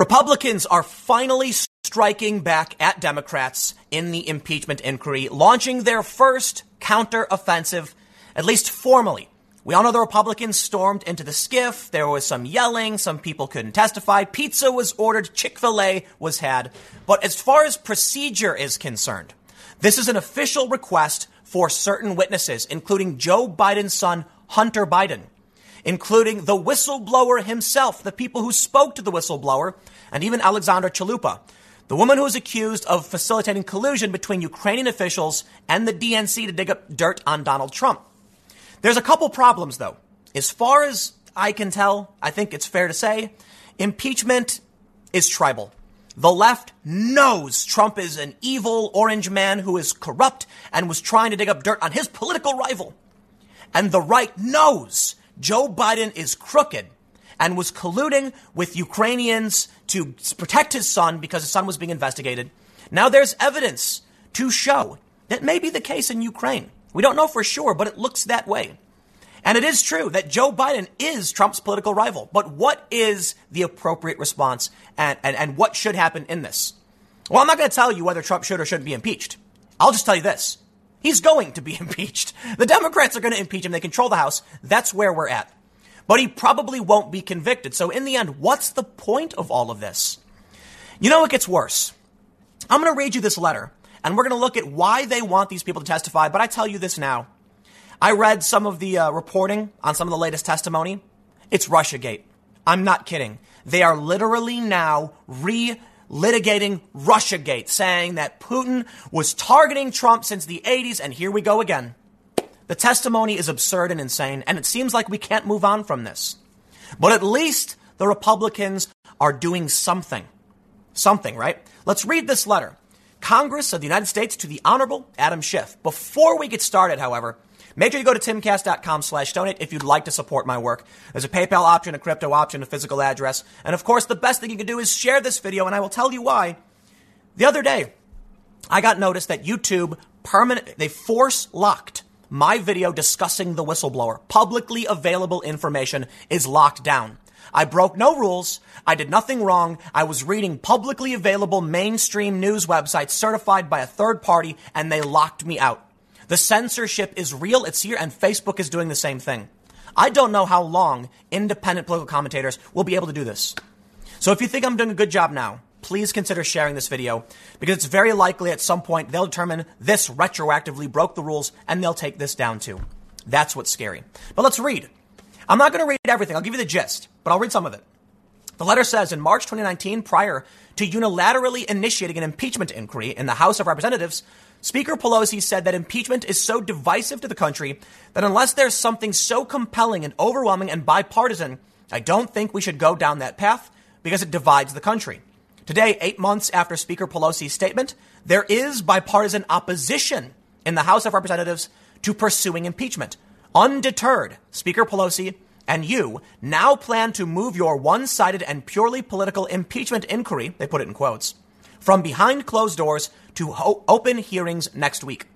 Republicans are finally striking back at Democrats in the impeachment inquiry, launching their first counteroffensive, at least formally. We all know the Republicans stormed into the SCIF. There was some yelling. Some people couldn't testify. Pizza was ordered. Chick fil A was had. But as far as procedure is concerned, this is an official request for certain witnesses, including Joe Biden's son, Hunter Biden including the whistleblower himself, the people who spoke to the whistleblower, and even Alexandra Chalupa, the woman who was accused of facilitating collusion between Ukrainian officials and the DNC to dig up dirt on Donald Trump. There's a couple problems, though. As far as I can tell, I think it's fair to say, impeachment is tribal. The left knows Trump is an evil orange man who is corrupt and was trying to dig up dirt on his political rival. And the right knows Joe Biden is crooked and was colluding with Ukrainians to protect his son because his son was being investigated. Now there's evidence to show that may be the case in Ukraine. We don't know for sure, but it looks that way. And it is true that Joe Biden is Trump's political rival. But what is the appropriate response and, and, and what should happen in this? Well, I'm not going to tell you whether Trump should or shouldn't be impeached. I'll just tell you this. He's going to be impeached. The Democrats are going to impeach him. They control the House. That's where we're at. But he probably won't be convicted. So in the end, what's the point of all of this? You know, it gets worse. I'm going to read you this letter and we're going to look at why they want these people to testify. But I tell you this now. I read some of the uh, reporting on some of the latest testimony. It's Russiagate. I'm not kidding. They are literally now re litigating Russiagate, saying that Putin was targeting Trump since the 80s, and here we go again. The testimony is absurd and insane, and it seems like we can't move on from this. But at least the Republicans are doing something. Something, right? Let's read this letter. Congress of the United States to the Honorable Adam Schiff. Before we get started, however, Make sure you go to timcast.com slash donate if you'd like to support my work. There's a PayPal option, a crypto option, a physical address. And of course, the best thing you can do is share this video, and I will tell you why. The other day, I got notice that YouTube permanent, they force locked my video discussing the whistleblower. Publicly available information is locked down. I broke no rules. I did nothing wrong. I was reading publicly available mainstream news websites certified by a third party and they locked me out. The censorship is real, it's here, and Facebook is doing the same thing. I don't know how long independent political commentators will be able to do this. So if you think I'm doing a good job now, please consider sharing this video because it's very likely at some point they'll determine this retroactively broke the rules and they'll take this down too. That's what's scary. But let's read. I'm not going to read everything. I'll give you the gist, but I'll read some of it. The letter says in March 2019, prior to unilaterally initiating an impeachment inquiry in the House of Representatives, Speaker Pelosi said that impeachment is so divisive to the country that unless there's something so compelling and overwhelming and bipartisan, I don't think we should go down that path because it divides the country. Today, eight months after Speaker Pelosi's statement, there is bipartisan opposition in the House of Representatives to pursuing impeachment. Undeterred, Speaker Pelosi and you now plan to move your one sided and purely political impeachment inquiry, they put it in quotes, from behind closed doors to ho- open hearings next week.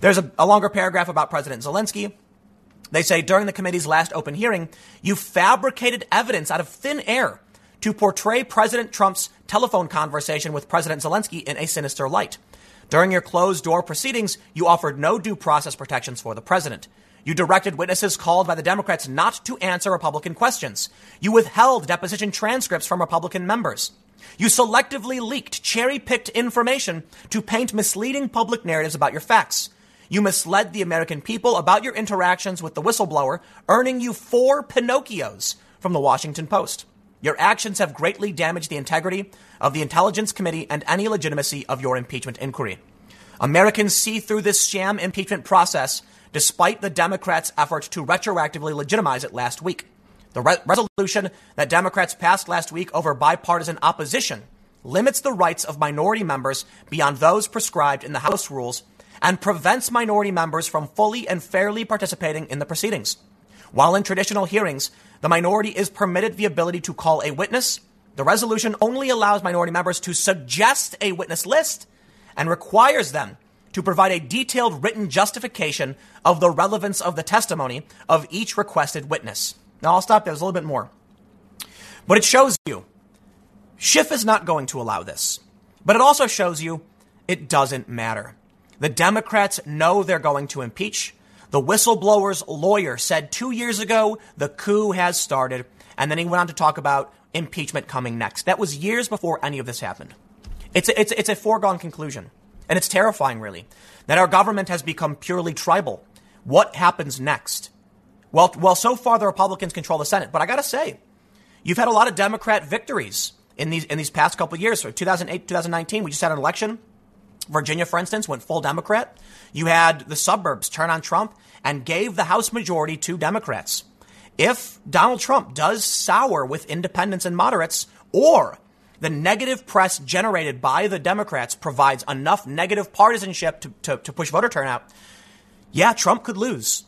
There's a, a longer paragraph about President Zelensky. They say during the committee's last open hearing, you fabricated evidence out of thin air to portray President Trump's telephone conversation with President Zelensky in a sinister light. During your closed door proceedings, you offered no due process protections for the president. You directed witnesses called by the Democrats not to answer Republican questions. You withheld deposition transcripts from Republican members. You selectively leaked cherry picked information to paint misleading public narratives about your facts. You misled the American people about your interactions with the whistleblower, earning you four Pinocchios from the Washington Post. Your actions have greatly damaged the integrity of the Intelligence Committee and any legitimacy of your impeachment inquiry. Americans see through this sham impeachment process despite the Democrats' effort to retroactively legitimize it last week. The re- resolution that Democrats passed last week over bipartisan opposition limits the rights of minority members beyond those prescribed in the House rules and prevents minority members from fully and fairly participating in the proceedings. While in traditional hearings, the minority is permitted the ability to call a witness, the resolution only allows minority members to suggest a witness list and requires them to provide a detailed written justification of the relevance of the testimony of each requested witness. Now I'll stop there. There's a little bit more. But it shows you Schiff is not going to allow this. But it also shows you it doesn't matter. The Democrats know they're going to impeach. The whistleblower's lawyer said two years ago the coup has started, and then he went on to talk about impeachment coming next. That was years before any of this happened. It's a, it's, it's a foregone conclusion. And it's terrifying, really, that our government has become purely tribal. What happens next? Well, well, so far the Republicans control the Senate, but I got to say, you've had a lot of Democrat victories in these in these past couple years. So 2008, 2019, we just had an election. Virginia, for instance, went full Democrat. You had the suburbs turn on Trump and gave the House majority to Democrats. If Donald Trump does sour with independents and moderates, or the negative press generated by the Democrats provides enough negative partisanship to, to, to push voter turnout, yeah, Trump could lose.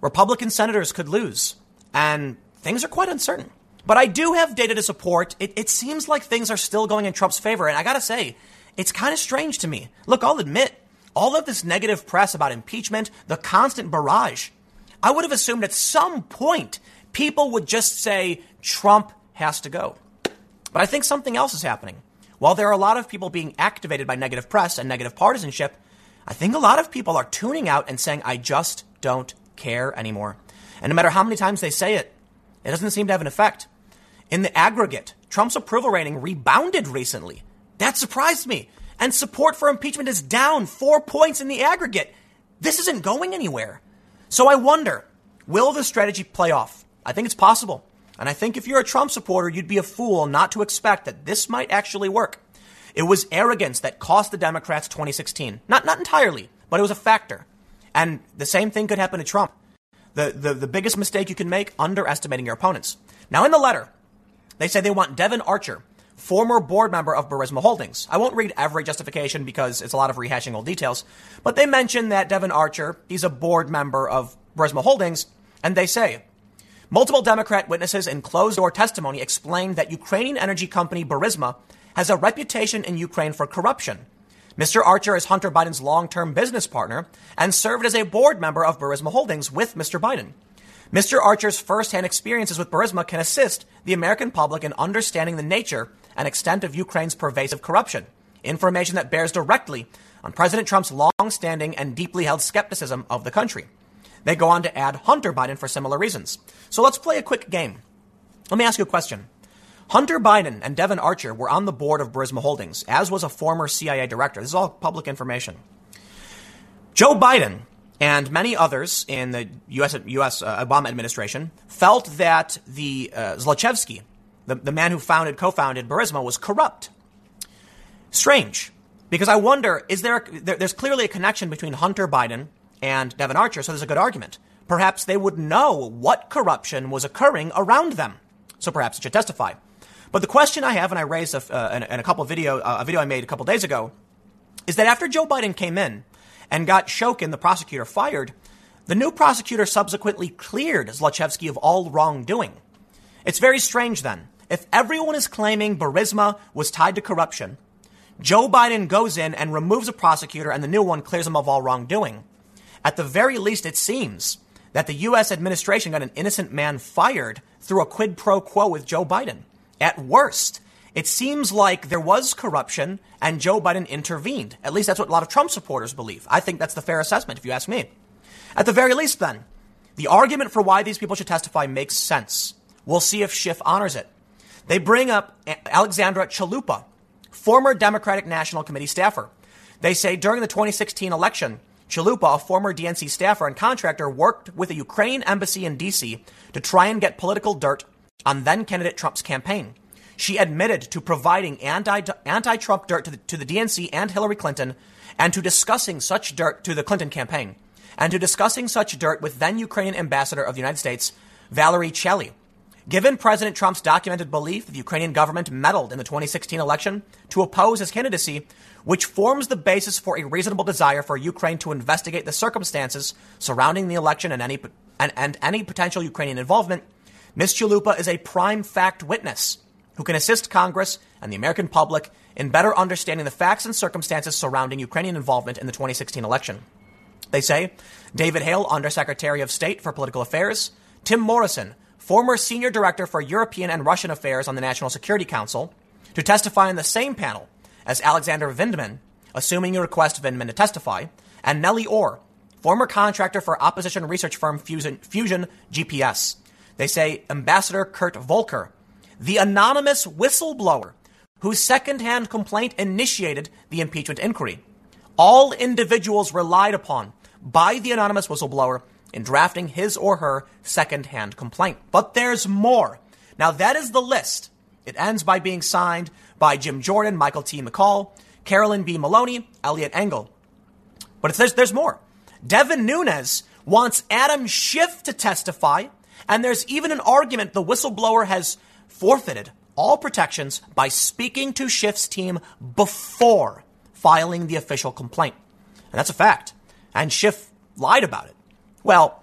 Republican senators could lose. And things are quite uncertain. But I do have data to support. It, it seems like things are still going in Trump's favor. And I got to say, it's kind of strange to me. Look, I'll admit, all of this negative press about impeachment, the constant barrage, I would have assumed at some point people would just say Trump has to go. But I think something else is happening. While there are a lot of people being activated by negative press and negative partisanship, I think a lot of people are tuning out and saying, I just don't care anymore. And no matter how many times they say it, it doesn't seem to have an effect. In the aggregate, Trump's approval rating rebounded recently. That surprised me. And support for impeachment is down four points in the aggregate. This isn't going anywhere. So I wonder, will the strategy play off? I think it's possible. And I think if you're a Trump supporter, you'd be a fool not to expect that this might actually work. It was arrogance that cost the Democrats 2016. Not, not entirely, but it was a factor. And the same thing could happen to Trump. The, the, the biggest mistake you can make, underestimating your opponents. Now, in the letter, they say they want Devon Archer, former board member of Burisma Holdings. I won't read every justification because it's a lot of rehashing old details, but they mention that Devon Archer, he's a board member of Burisma Holdings, and they say, Multiple Democrat witnesses in closed door testimony explained that Ukrainian energy company Burisma has a reputation in Ukraine for corruption. Mr. Archer is Hunter Biden's long term business partner and served as a board member of Burisma Holdings with Mr. Biden. Mr. Archer's first hand experiences with Burisma can assist the American public in understanding the nature and extent of Ukraine's pervasive corruption, information that bears directly on President Trump's long standing and deeply held skepticism of the country. They go on to add Hunter Biden for similar reasons. So let's play a quick game. Let me ask you a question. Hunter Biden and Devon Archer were on the board of Burisma Holdings, as was a former CIA director. This is all public information. Joe Biden and many others in the U.S. US uh, Obama administration felt that the uh, Zlochevsky, the, the man who founded, co-founded Burisma, was corrupt. Strange, because I wonder: is there, there? There's clearly a connection between Hunter Biden and Devon Archer, so there's a good argument. Perhaps they would know what corruption was occurring around them, so perhaps it should testify. But the question I have, and I raised a, uh, in, in, a couple video, uh, a video I made a couple days ago, is that after Joe Biden came in and got Shokin, the prosecutor, fired, the new prosecutor subsequently cleared Zlochevsky of all wrongdoing. It's very strange then. If everyone is claiming Burisma was tied to corruption, Joe Biden goes in and removes a prosecutor and the new one clears him of all wrongdoing. At the very least, it seems that the U.S. administration got an innocent man fired through a quid pro quo with Joe Biden. At worst, it seems like there was corruption and Joe Biden intervened. At least that's what a lot of Trump supporters believe. I think that's the fair assessment, if you ask me. At the very least, then, the argument for why these people should testify makes sense. We'll see if Schiff honors it. They bring up Alexandra Chalupa, former Democratic National Committee staffer. They say during the 2016 election, Chalupa, a former DNC staffer and contractor, worked with the Ukrainian embassy in D.C. to try and get political dirt on then candidate Trump's campaign. She admitted to providing anti Trump dirt to the, to the DNC and Hillary Clinton and to discussing such dirt to the Clinton campaign and to discussing such dirt with then Ukrainian ambassador of the United States, Valerie Chaly. Given President Trump's documented belief that the Ukrainian government meddled in the 2016 election to oppose his candidacy, which forms the basis for a reasonable desire for Ukraine to investigate the circumstances surrounding the election and any, and, and any potential Ukrainian involvement, Ms. Chalupa is a prime fact witness who can assist Congress and the American public in better understanding the facts and circumstances surrounding Ukrainian involvement in the 2016 election. They say David Hale, Undersecretary of State for Political Affairs, Tim Morrison, former Senior Director for European and Russian Affairs on the National Security Council, to testify on the same panel as Alexander Vindman, assuming you request Vindman to testify, and Nellie Ohr, former contractor for opposition research firm Fusion, Fusion GPS. They say Ambassador Kurt Volker, the anonymous whistleblower whose secondhand complaint initiated the impeachment inquiry. All individuals relied upon by the anonymous whistleblower in drafting his or her secondhand complaint. But there's more. Now, that is the list. It ends by being signed by Jim Jordan, Michael T. McCaul, Carolyn B. Maloney, Eliot Engel. But there's, there's more. Devin Nunes wants Adam Schiff to testify, and there's even an argument the whistleblower has forfeited all protections by speaking to Schiff's team before filing the official complaint. And that's a fact. And Schiff lied about it. Well,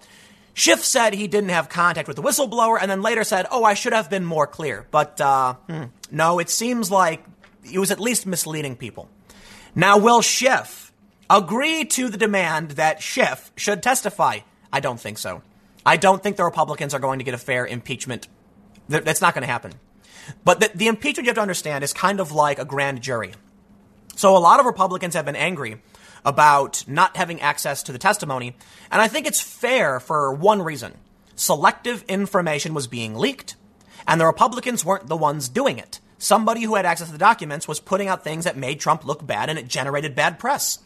Schiff said he didn't have contact with the whistleblower and then later said, oh, I should have been more clear. But uh, hmm, no, it seems like he was at least misleading people. Now, will Schiff agree to the demand that Schiff should testify? I don't think so. I don't think the Republicans are going to get a fair impeachment. That's not going to happen. But the, the impeachment you have to understand is kind of like a grand jury. So a lot of Republicans have been angry about not having access to the testimony. And I think it's fair for one reason. Selective information was being leaked, and the Republicans weren't the ones doing it. Somebody who had access to the documents was putting out things that made Trump look bad and it generated bad press.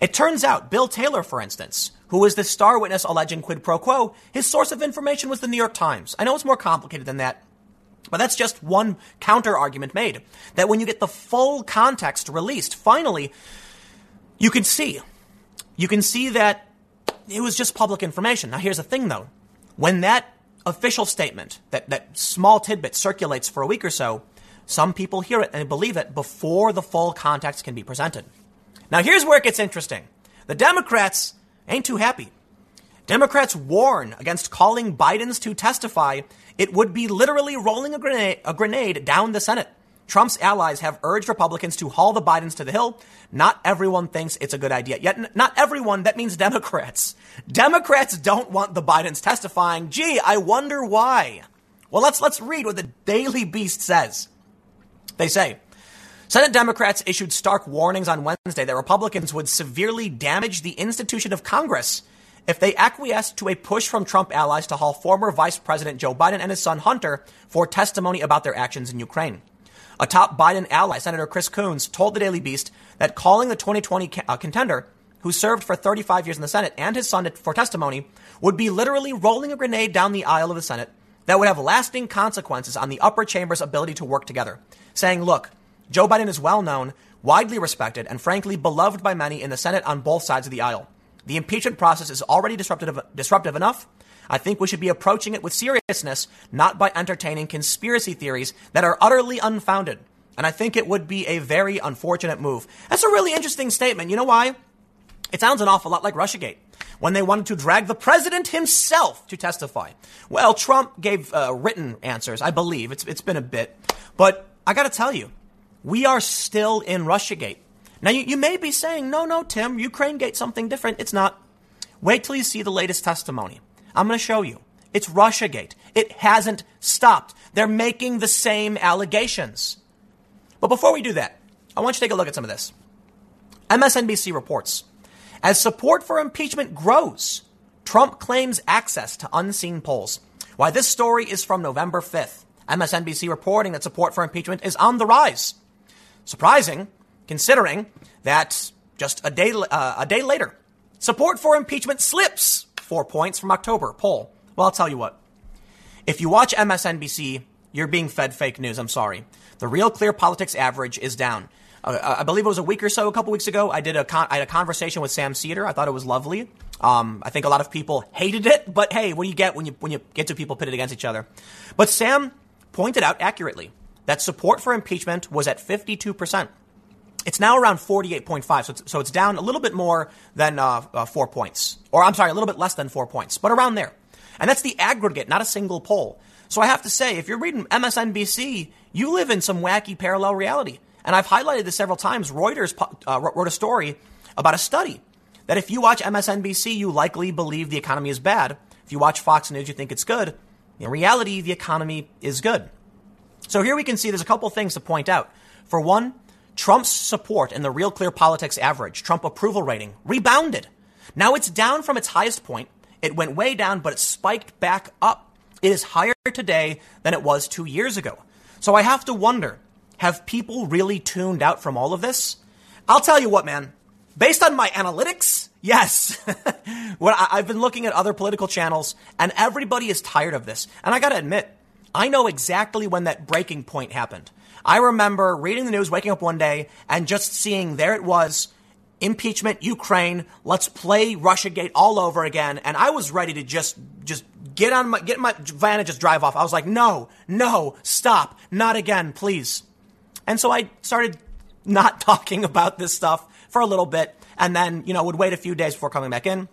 It turns out Bill Taylor, for instance, who was the star witness alleging quid pro quo, his source of information was the New York Times. I know it's more complicated than that, but that's just one counter argument made. That when you get the full context released, finally, you can see. You can see that it was just public information. Now, here's the thing though. When that official statement, that, that small tidbit circulates for a week or so, some people hear it and believe it before the full context can be presented. Now, here's where it gets interesting. The Democrats ain't too happy. Democrats warn against calling Biden's to testify. It would be literally rolling a grenade, a grenade down the Senate. Trump's allies have urged Republicans to haul the Bidens to the Hill. Not everyone thinks it's a good idea. Yet, not everyone, that means Democrats. Democrats don't want the Bidens testifying. Gee, I wonder why. Well, let's, let's read what the Daily Beast says. They say, Senate Democrats issued stark warnings on Wednesday that Republicans would severely damage the institution of Congress if they acquiesced to a push from Trump allies to haul former Vice President Joe Biden and his son Hunter for testimony about their actions in Ukraine. A top Biden ally, Senator Chris Coons, told the Daily Beast that calling the 2020 uh, contender, who served for 35 years in the Senate, and his son for testimony would be literally rolling a grenade down the aisle of the Senate that would have lasting consequences on the upper chamber's ability to work together. Saying, look, Joe Biden is well known, widely respected, and frankly beloved by many in the Senate on both sides of the aisle. The impeachment process is already disruptive, disruptive enough I think we should be approaching it with seriousness, not by entertaining conspiracy theories that are utterly unfounded. And I think it would be a very unfortunate move. That's a really interesting statement. You know why? It sounds an awful lot like Russiagate when they wanted to drag the president himself to testify. Well, Trump gave uh, written answers, I believe. It's, it's been a bit. But I got to tell you, we are still in Russiagate. Now, you, you may be saying, no, no, Tim, Ukraine Gate something different. It's not. Wait till you see the latest testimony. I'm going to show you. It's Russiagate. It hasn't stopped. They're making the same allegations. But before we do that, I want you to take a look at some of this. MSNBC reports as support for impeachment grows, Trump claims access to unseen polls. Why this story is from November 5th. MSNBC reporting that support for impeachment is on the rise. Surprising, considering that just a day, uh, a day later, support for impeachment slips four points from October poll. Well, I'll tell you what. If you watch MSNBC, you're being fed fake news. I'm sorry. The real clear politics average is down. Uh, I believe it was a week or so, a couple weeks ago. I did a con- I had a conversation with Sam Seder. I thought it was lovely. Um, I think a lot of people hated it, but hey, what do you get when you when you get two people pitted against each other? But Sam pointed out accurately that support for impeachment was at 52 percent. It's now around 48.5, so it's, so it's down a little bit more than uh, uh, four points. Or I'm sorry, a little bit less than four points, but around there. And that's the aggregate, not a single poll. So I have to say, if you're reading MSNBC, you live in some wacky parallel reality. And I've highlighted this several times. Reuters uh, wrote a story about a study that if you watch MSNBC, you likely believe the economy is bad. If you watch Fox News, you think it's good. In reality, the economy is good. So here we can see there's a couple things to point out. For one, Trump's support in the Real Clear Politics average, Trump approval rating, rebounded. Now it's down from its highest point. It went way down, but it spiked back up. It is higher today than it was two years ago. So I have to wonder have people really tuned out from all of this? I'll tell you what, man. Based on my analytics, yes. I've been looking at other political channels, and everybody is tired of this. And I got to admit, I know exactly when that breaking point happened. I remember reading the news, waking up one day, and just seeing there it was impeachment, Ukraine, let's play Russiagate all over again. And I was ready to just, just get on my, get my van and just drive off. I was like, no, no, stop, not again, please. And so I started not talking about this stuff for a little bit and then, you know, would wait a few days before coming back in.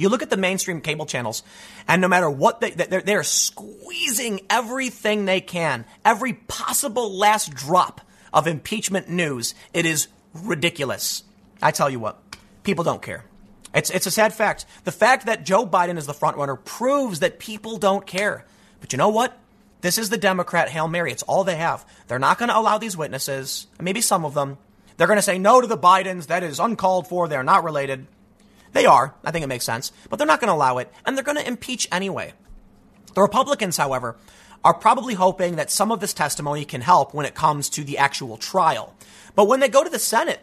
You look at the mainstream cable channels, and no matter what they, they're, they're squeezing everything they can, every possible last drop of impeachment news. It is ridiculous. I tell you what, people don't care. It's, it's a sad fact. The fact that Joe Biden is the frontrunner proves that people don't care. But you know what? This is the Democrat Hail Mary. It's all they have. They're not going to allow these witnesses, maybe some of them. They're going to say no to the Bidens. That is uncalled for. They're not related. They are. I think it makes sense. But they're not going to allow it, and they're going to impeach anyway. The Republicans, however, are probably hoping that some of this testimony can help when it comes to the actual trial. But when they go to the Senate,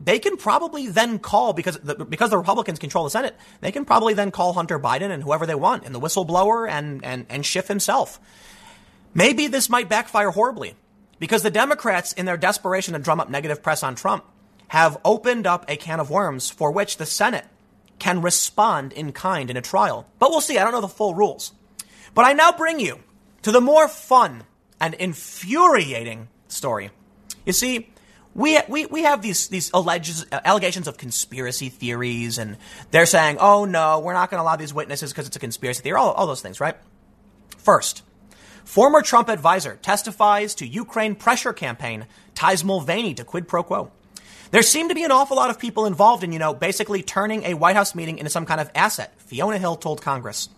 they can probably then call because the, because the Republicans control the Senate. They can probably then call Hunter Biden and whoever they want, and the whistleblower and and and Schiff himself. Maybe this might backfire horribly because the Democrats, in their desperation to drum up negative press on Trump, have opened up a can of worms for which the Senate can respond in kind in a trial. But we'll see. I don't know the full rules. But I now bring you to the more fun and infuriating story. You see, we, we, we have these, these alleged, allegations of conspiracy theories, and they're saying, oh no, we're not going to allow these witnesses because it's a conspiracy theory, all, all those things, right? First, former Trump advisor testifies to Ukraine pressure campaign ties Mulvaney to quid pro quo. There seem to be an awful lot of people involved in, you know, basically turning a White House meeting into some kind of asset, Fiona Hill told Congress.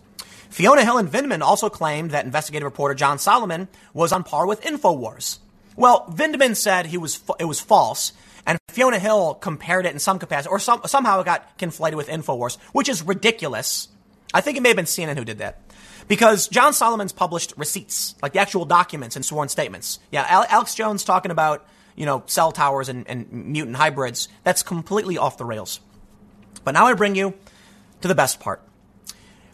Fiona Hill and Vindman also claimed that investigative reporter John Solomon was on par with InfoWars. Well, Vindman said he was it was false, and Fiona Hill compared it in some capacity, or some, somehow it got conflated with InfoWars, which is ridiculous. I think it may have been CNN who did that. Because John Solomon's published receipts, like the actual documents and sworn statements. Yeah, Alex Jones talking about you know, cell towers and, and mutant hybrids. That's completely off the rails. But now I bring you to the best part.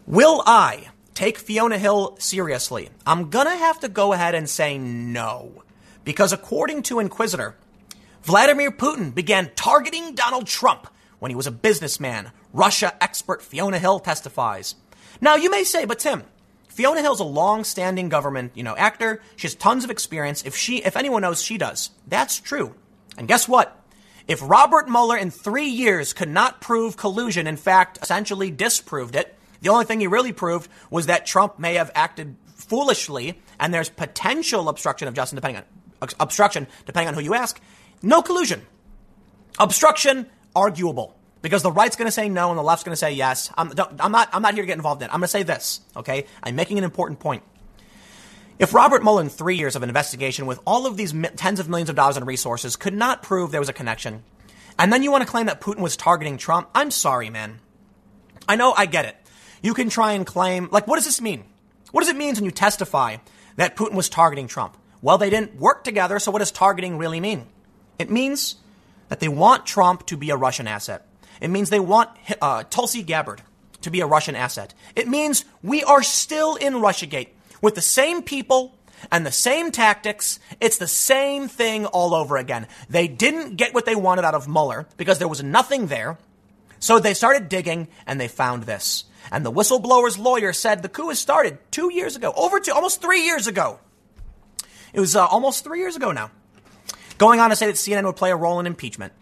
Will I take Fiona Hill seriously? I'm gonna have to go ahead and say no. Because according to Inquisitr, Vladimir Putin began targeting Donald Trump when he was a businessman. Russia expert Fiona Hill testifies. Now you may say, but Tim, Fiona Hill's a long-standing government, you know, actor. She has tons of experience. If she, if anyone knows, she does. That's true. And guess what? If Robert Mueller in three years could not prove collusion, in fact, essentially disproved it, the only thing he really proved was that Trump may have acted foolishly, and there's potential obstruction of justice, depending on obstruction, depending on who you ask. No collusion. Obstruction, arguable because the right's going to say no and the left's going to say yes. I'm, I'm, not, I'm not here to get involved in it. I'm going to say this, okay? I'm making an important point. If Robert Mueller, three years of investigation with all of these tens of millions of dollars in resources, could not prove there was a connection, and then you want to claim that Putin was targeting Trump, I'm sorry, man. I know, I get it. You can try and claim, like, what does this mean? What does it mean when you testify that Putin was targeting Trump? Well, they didn't work together, so what does targeting really mean? It means that they want Trump to be a Russian asset. It means they want uh, Tulsi Gabbard to be a Russian asset. It means we are still in Russiagate with the same people and the same tactics. It's the same thing all over again. They didn't get what they wanted out of Mueller because there was nothing there. So they started digging and they found this. And the whistleblower's lawyer said the coup has started two years ago, over two, almost three years ago. It was uh, almost three years ago now. Going on to say that CNN would play a role in impeachment.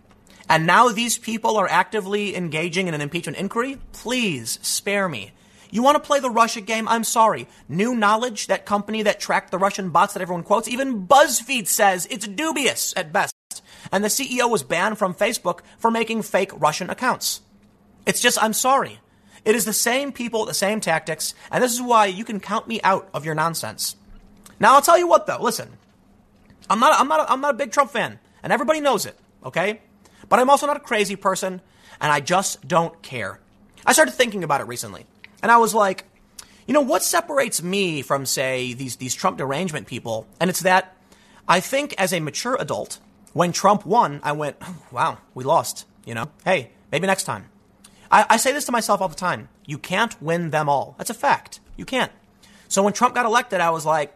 And now these people are actively engaging in an impeachment inquiry? Please spare me. You want to play the Russia game? I'm sorry. New knowledge, that company that tracked the Russian bots that everyone quotes, even BuzzFeed says it's dubious at best. And the CEO was banned from Facebook for making fake Russian accounts. It's just, I'm sorry. It is the same people, the same tactics, and this is why you can count me out of your nonsense. Now, I'll tell you what though, listen. I'm not, I'm not, I'm not a big Trump fan, and everybody knows it, okay? But I'm also not a crazy person, and I just don't care. I started thinking about it recently, and I was like, you know, what separates me from, say, these, these Trump derangement people? And it's that I think as a mature adult, when Trump won, I went, oh, wow, we lost. You know, hey, maybe next time. I, I say this to myself all the time. You can't win them all. That's a fact. You can't. So when Trump got elected, I was like,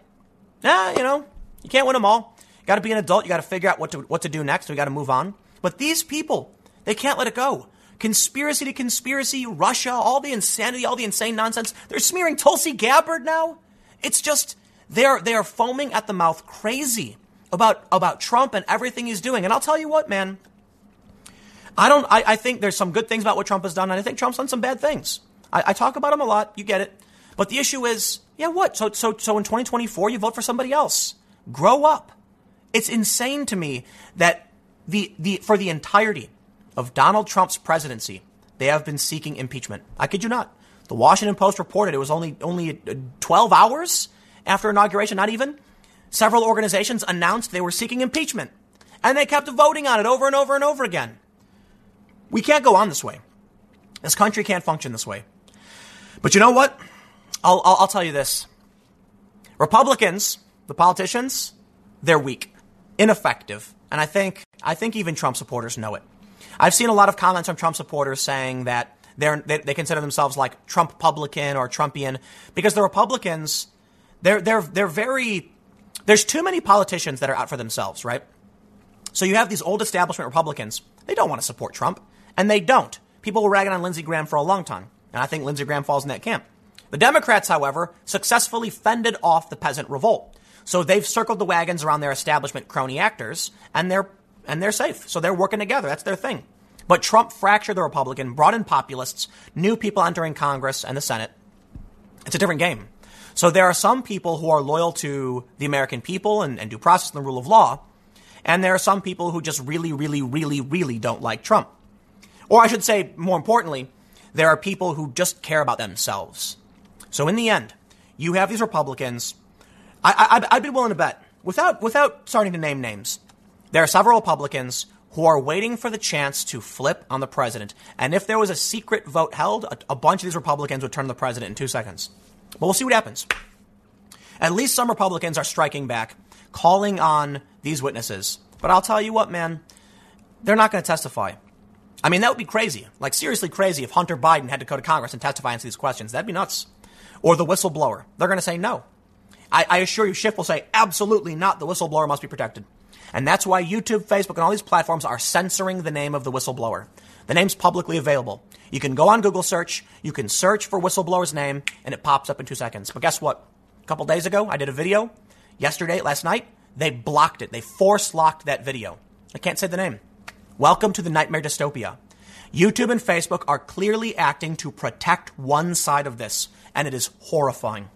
nah, you know, you can't win them all. You got to be an adult. You got to figure out what to, what to do next. We got to move on. But these people, they can't let it go. Conspiracy to conspiracy, Russia, all the insanity, all the insane nonsense. They're smearing Tulsi Gabbard now. It's just, they're, they are foaming at the mouth crazy about, about Trump and everything he's doing. And I'll tell you what, man. I don't, I, I think there's some good things about what Trump has done, and I think Trump's done some bad things. I, I talk about him a lot. You get it. But the issue is, yeah, what? So, so, so in 2024, you vote for somebody else. Grow up. It's insane to me that the, the, for the entirety of Donald Trump's presidency, they have been seeking impeachment. I kid you not. The Washington Post reported it was only, only uh, 12 hours after inauguration, not even. Several organizations announced they were seeking impeachment. And they kept voting on it over and over and over again. We can't go on this way. This country can't function this way. But you know what? I'll, I'll, I'll tell you this. Republicans, the politicians, they're weak, ineffective, and I think I think even Trump supporters know it. I've seen a lot of comments from Trump supporters saying that they, they consider themselves like Trump Republican or Trumpian because the Republicans they're they're they're very there's too many politicians that are out for themselves, right? So you have these old establishment Republicans. They don't want to support Trump, and they don't. People were ragging on Lindsey Graham for a long time, and I think Lindsey Graham falls in that camp. The Democrats, however, successfully fended off the peasant revolt. So they've circled the wagons around their establishment crony actors, and they're and they're safe. So they're working together. That's their thing. But Trump fractured the Republican, brought in populists, new people entering Congress and the Senate. It's a different game. So there are some people who are loyal to the American people and, and due process and the rule of law, and there are some people who just really, really, really, really don't like Trump. Or I should say, more importantly, there are people who just care about themselves. So in the end, you have these Republicans. I, I, I'd be willing to bet, without, without starting to name names, there are several Republicans who are waiting for the chance to flip on the president. And if there was a secret vote held, a, a bunch of these Republicans would turn the president in two seconds. But we'll see what happens. At least some Republicans are striking back, calling on these witnesses. But I'll tell you what, man, they're not going to testify. I mean, that would be crazy. Like, seriously crazy if Hunter Biden had to go to Congress and testify answer these questions. That'd be nuts. Or the whistleblower. They're going to say no. I, I assure you, Schiff will say absolutely not. The whistleblower must be protected. And that's why YouTube, Facebook, and all these platforms are censoring the name of the whistleblower. The name's publicly available. You can go on Google search, you can search for whistleblower's name, and it pops up in two seconds. But guess what? A couple days ago, I did a video. Yesterday, last night, they blocked it. They force locked that video. I can't say the name. Welcome to the nightmare dystopia. YouTube and Facebook are clearly acting to protect one side of this, and it is horrifying.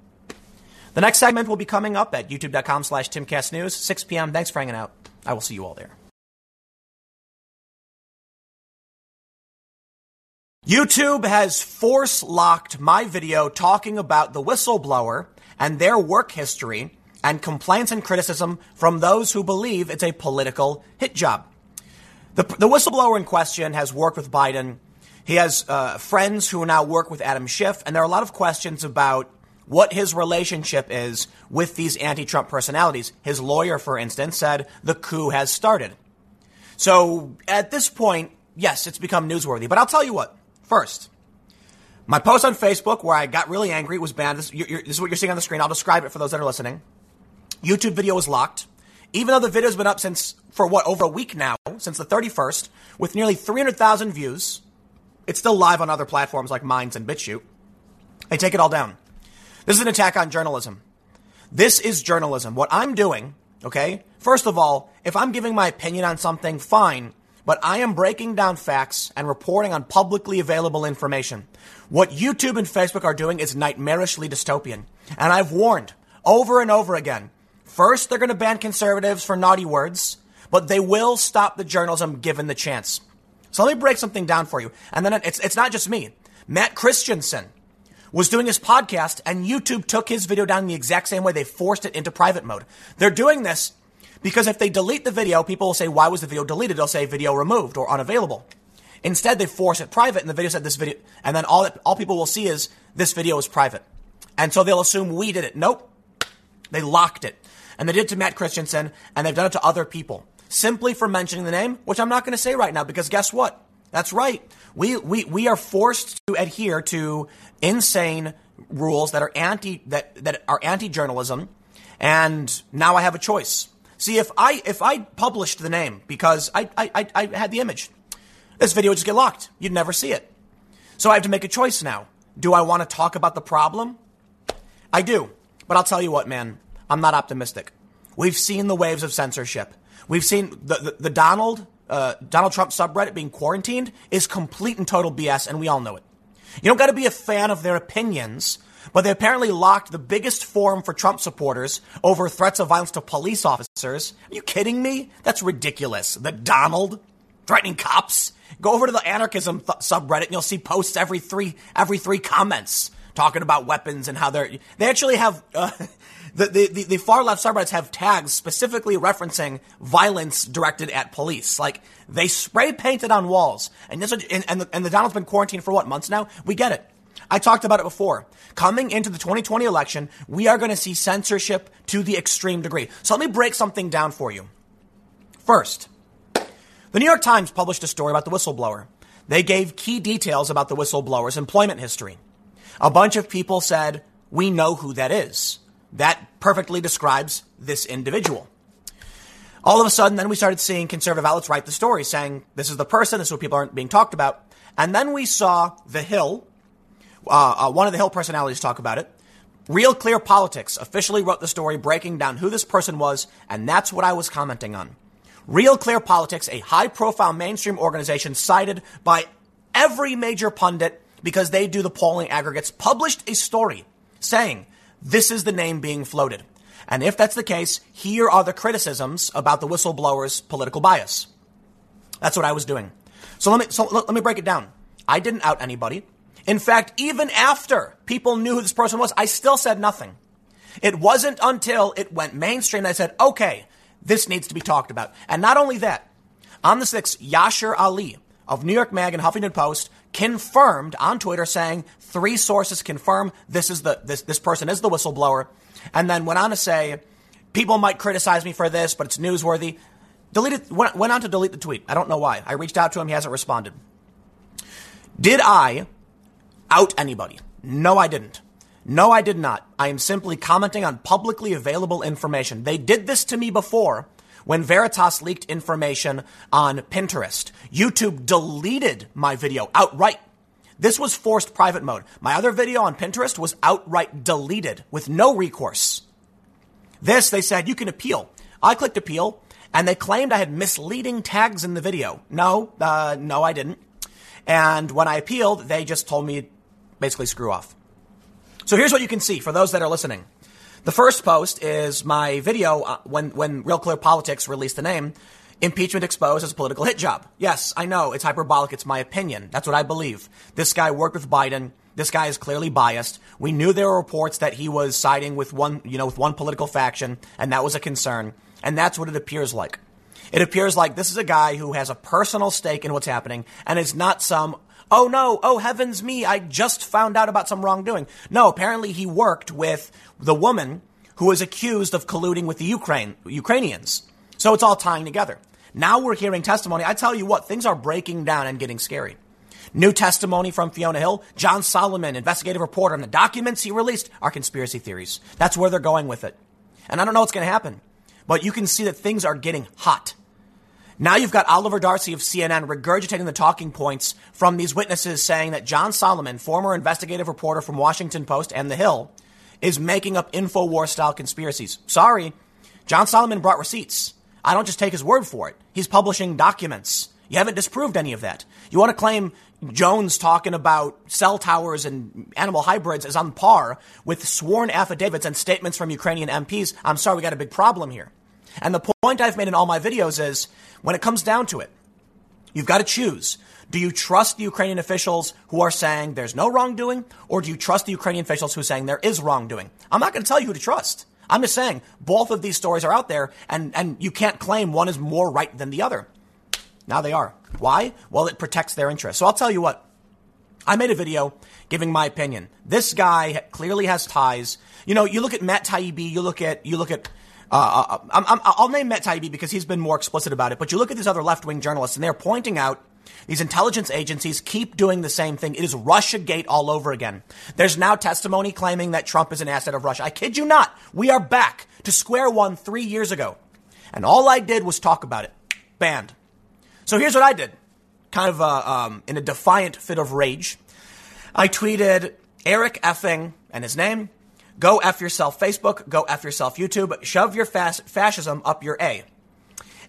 The next segment will be coming up at youtube.com slash timcastnews, 6 p.m. Thanks for hanging out. I will see you all there. YouTube has force locked my video talking about the whistleblower and their work history and complaints and criticism from those who believe it's a political hit job. The, the whistleblower in question has worked with Biden. He has uh, friends who now work with Adam Schiff, and there are a lot of questions about what his relationship is with these anti Trump personalities. His lawyer, for instance, said the coup has started. So at this point, yes, it's become newsworthy. But I'll tell you what, first, my post on Facebook where I got really angry was banned. This, this, is what you're seeing on the screen. I'll describe it for those that are listening. YouTube video was locked. Even though the video's been up since, for what, over a week now, since the 31st, with nearly 300,000 views, it's still live on other platforms like Minds and BitChute. They take it all down. This is an attack on journalism. This is journalism. What I'm doing, okay? First of all, if I'm giving my opinion on something, fine, but I am breaking down facts and reporting on publicly available information. What YouTube and Facebook are doing is nightmarishly dystopian. And I've warned over and over again. First, they're going to ban conservatives for naughty words, but they will stop the journalism given the chance. So let me break something down for you. And then it's, it's not just me. Matt Christiansen, was doing his podcast and YouTube took his video down the exact same way. They forced it into private mode. They're doing this Because if they delete the video, people will say, why was the video deleted? They'll say video removed or unavailable. Instead, they force it private and the video said this video, and then all, all people will see is this video is private. And so they'll assume we did it. Nope. They locked it. And they did it to Matt Christiansen and they've done it to other people simply for mentioning the name, which I'm not going to say right now because guess what? That's right. We, we, we are forced to adhere to insane rules that are anti, that, that are anti-journalism. And now I have a choice. See, if I, if I published the name because I, I, I had the image, this video would just get locked. You'd never see it. So I have to make a choice now. Do I want to talk about the problem? I do. But I'll tell you what, man, I'm not optimistic. We've seen the waves of censorship. We've seen the, the, the Donald, uh, Donald Trump subreddit being quarantined is complete and total BS, and we all know it. You don't got to be a fan of their opinions, but they apparently locked the biggest forum for Trump supporters over threats of violence to police officers. Are you kidding me? That's ridiculous. The Donald threatening cops. Go over to the anarchism th- subreddit and you'll see posts every three every three comments talking about weapons and how they're they actually have uh, the, the, the far left subreddits have tags specifically referencing violence directed at police. Like they spray painted on walls, and this and, and the, and the Donald's been quarantined for what months now. We get it. I talked about it before. Coming into the 2020 election, we are going to see censorship to the extreme degree. So let me break something down for you. First, the New York Times published a story about the whistleblower. They gave key details about the whistleblower's employment history. A bunch of people said, we know who that is. That perfectly describes this individual. All of a sudden, then we started seeing conservative outlets write the story saying, this is the person, this is what people aren't being talked about. And then we saw The Hill, uh, uh, one of the Hill personalities talk about it. Real Clear Politics officially wrote the story breaking down who this person was, and that's what I was commenting on. Real Clear Politics, a high profile mainstream organization cited by every major pundit because they do the polling aggregates, published a story saying this is the name being floated. And if that's the case, here are the criticisms about the whistleblower's political bias. That's what I was doing. So let me, so let me break it down. I didn't out anybody. In fact, even after people knew who this person was, I still said nothing. It wasn't until it went mainstream that I said, okay, this needs to be talked about. And not only that, on the 6th, Yashar Ali of New York Mag and Huffington Post confirmed on Twitter saying three sources confirm this is the this this person is the whistleblower, and then went on to say people might criticize me for this, but it's newsworthy. Deleted went, went on to delete the tweet. I don't know why. I reached out to him. He hasn't responded. Did I out anybody? No, I didn't. No, I did not. I am simply commenting on publicly available information. They did this to me before when Veritas leaked information on Pinterest. YouTube deleted my video outright. This was forced private mode. My other video on Pinterest was outright deleted with no recourse. This, they said, you can appeal. I clicked appeal and they claimed I had misleading tags in the video. No, uh, no, I didn't. And when I appealed, they just told me basically screw off. So here's what you can see for those that are listening. The first post is my video uh, when, when Real Clear Politics released the name, Impeachment Exposed as a Political Hit Job. Yes, I know, it's hyperbolic, it's my opinion. That's what I believe. This guy worked with Biden. This guy is clearly biased. We knew there were reports that he was siding with one, you know, with one political faction, and that was a concern. And that's what it appears like. It appears like this is a guy who has a personal stake in what's happening and is not some oh no, oh heavens me, I just found out about some wrongdoing. No, apparently he worked with the woman who was accused of colluding with the Ukraine, Ukrainians. So it's all tying together. Now we're hearing testimony. I tell you what, things are breaking down and getting scary. New testimony from Fiona Hill, John Solomon, investigative reporter, and the documents he released are conspiracy theories. That's where they're going with it. And I don't know what's going to happen, but you can see that things are getting hot. Now you've got Oliver Darcy of CNN regurgitating the talking points from these witnesses saying that John Solomon, former investigative reporter from Washington Post and The Hill, is making up InfoWar style conspiracies. Sorry, John Solomon brought receipts. I don't just take his word for it. He's publishing documents. You haven't disproved any of that. You want to claim Jones talking about cell towers and animal hybrids is on par with sworn affidavits and statements from Ukrainian MPs. I'm sorry, we got a big problem here. And the point I've made in all my videos is when it comes down to it, you've got to choose. Do you trust the Ukrainian officials who are saying there's no wrongdoing, or do you trust the Ukrainian officials who are saying there is wrongdoing? I'm not going to tell you who to trust. I'm just saying, both of these stories are out there, and, and you can't claim one is more right than the other. Now they are. Why? Well, it protects their interests. So I'll tell you what. I made a video giving my opinion. This guy clearly has ties. You know, you look at Matt Taibbi, you look at, you look at, uh, uh i will name Matt Taibbi because he's been more explicit about it, but you look at these other left wing journalists and they're pointing out these intelligence agencies keep doing the same thing. It is Russia Gate all over again. There's now testimony claiming that Trump is an asset of Russia. I kid you not. We are back to square one three years ago. And all I did was talk about it. Banned. So here's what I did. Kind of uh, um, in a defiant fit of rage. I tweeted Eric effing and his name. Go F yourself, Facebook. Go F yourself, YouTube. Shove your fas- fascism up your A.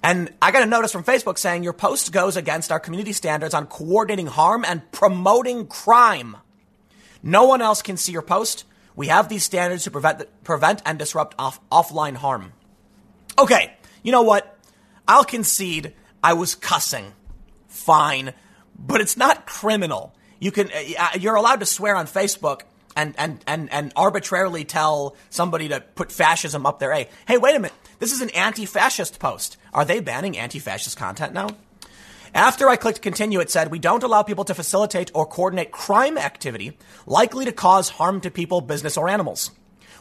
And I got a notice from Facebook saying your post goes against our community standards on coordinating harm and promoting crime. No one else can see your post. We have these standards to prevent, prevent and disrupt off, offline harm. Okay, you know what? I'll concede I was cussing. Fine. But it's not criminal. You can, uh, you're allowed to swear on Facebook and, and, and, and arbitrarily tell somebody to put fascism up their A. Hey, wait a minute. This is an anti fascist post. Are they banning anti fascist content now? After I clicked continue, it said, We don't allow people to facilitate or coordinate crime activity likely to cause harm to people, business, or animals.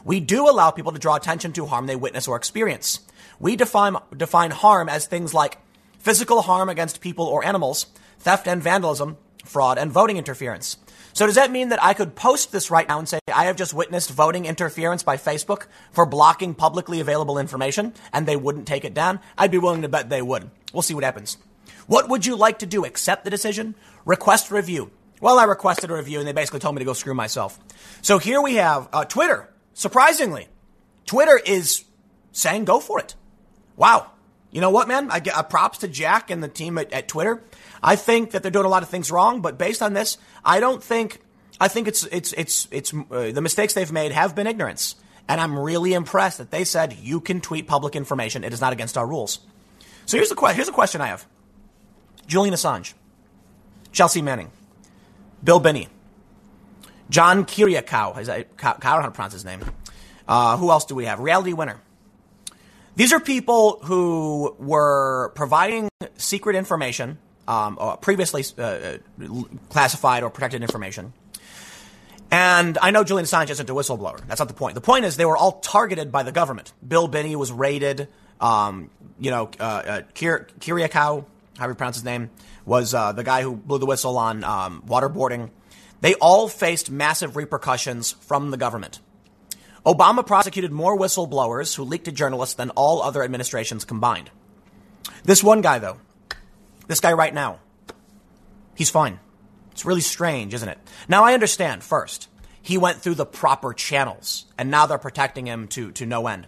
We do allow people to draw attention to harm they witness or experience. We define, define harm as things like physical harm against people or animals, theft and vandalism, fraud, and voting interference. So does that mean that I could post this right now and say, I have just witnessed voting interference by Facebook for blocking publicly available information and they wouldn't take it down? I'd be willing to bet they would. We'll see what happens. What would you like to do? Accept the decision? Request review. Well, I requested a review and they basically told me to go screw myself. So here we have uh, Twitter. Surprisingly, Twitter is saying go for it. Wow. You know what, man? I get uh, props to Jack and the team at, at Twitter. I think that they're doing a lot of things wrong, but based on this, I don't think. I think it's it's it's it's uh, the mistakes they've made have been ignorance, and I'm really impressed that they said you can tweet public information. It is not against our rules. So here's the que- here's a question I have: Julian Assange, Chelsea Manning, Bill Binney, John Kiriakou. Is that, I don't know how to pronounce his name. Uh, who else do we have? Reality Winner. These are people who were providing secret information um, previously uh, uh, classified or protected information. And I know Julian Assange isn't a whistleblower. That's not the point. The point is they were all targeted by the government. Bill Binney was raided. Um, you know, uh, uh, Kir- Kiriakou, you pronounce his name, was uh, the guy who blew the whistle on um, waterboarding. They all faced massive repercussions from the government. Obama prosecuted more whistleblowers who leaked to journalists than all other administrations combined. This one guy, though, this guy right now, he's fine. It's really strange, isn't it? Now I understand first. He went through the proper channels and now they're protecting him to, to no end.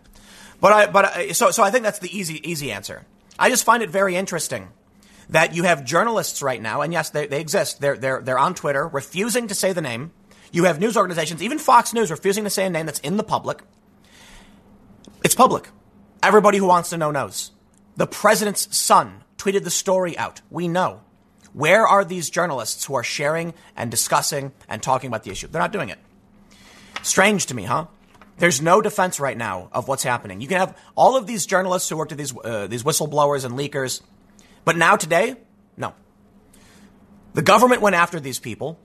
But I, but I, so, so I think that's the easy, easy answer. I just find it very interesting that you have journalists right now, and yes, they, they exist. They're, they're, they're on Twitter refusing to say the name. You have news organizations, even Fox News, refusing to say a name that's in the public. It's public. Everybody who wants to know knows. The president's son tweeted the story out. We know. Where are these journalists who are sharing and discussing and talking about the issue? They're not doing it. Strange to me, huh? There's no defense right now of what's happening. You can have all of these journalists who worked at these uh, these whistleblowers and leakers, but now today, no. The government went after these people.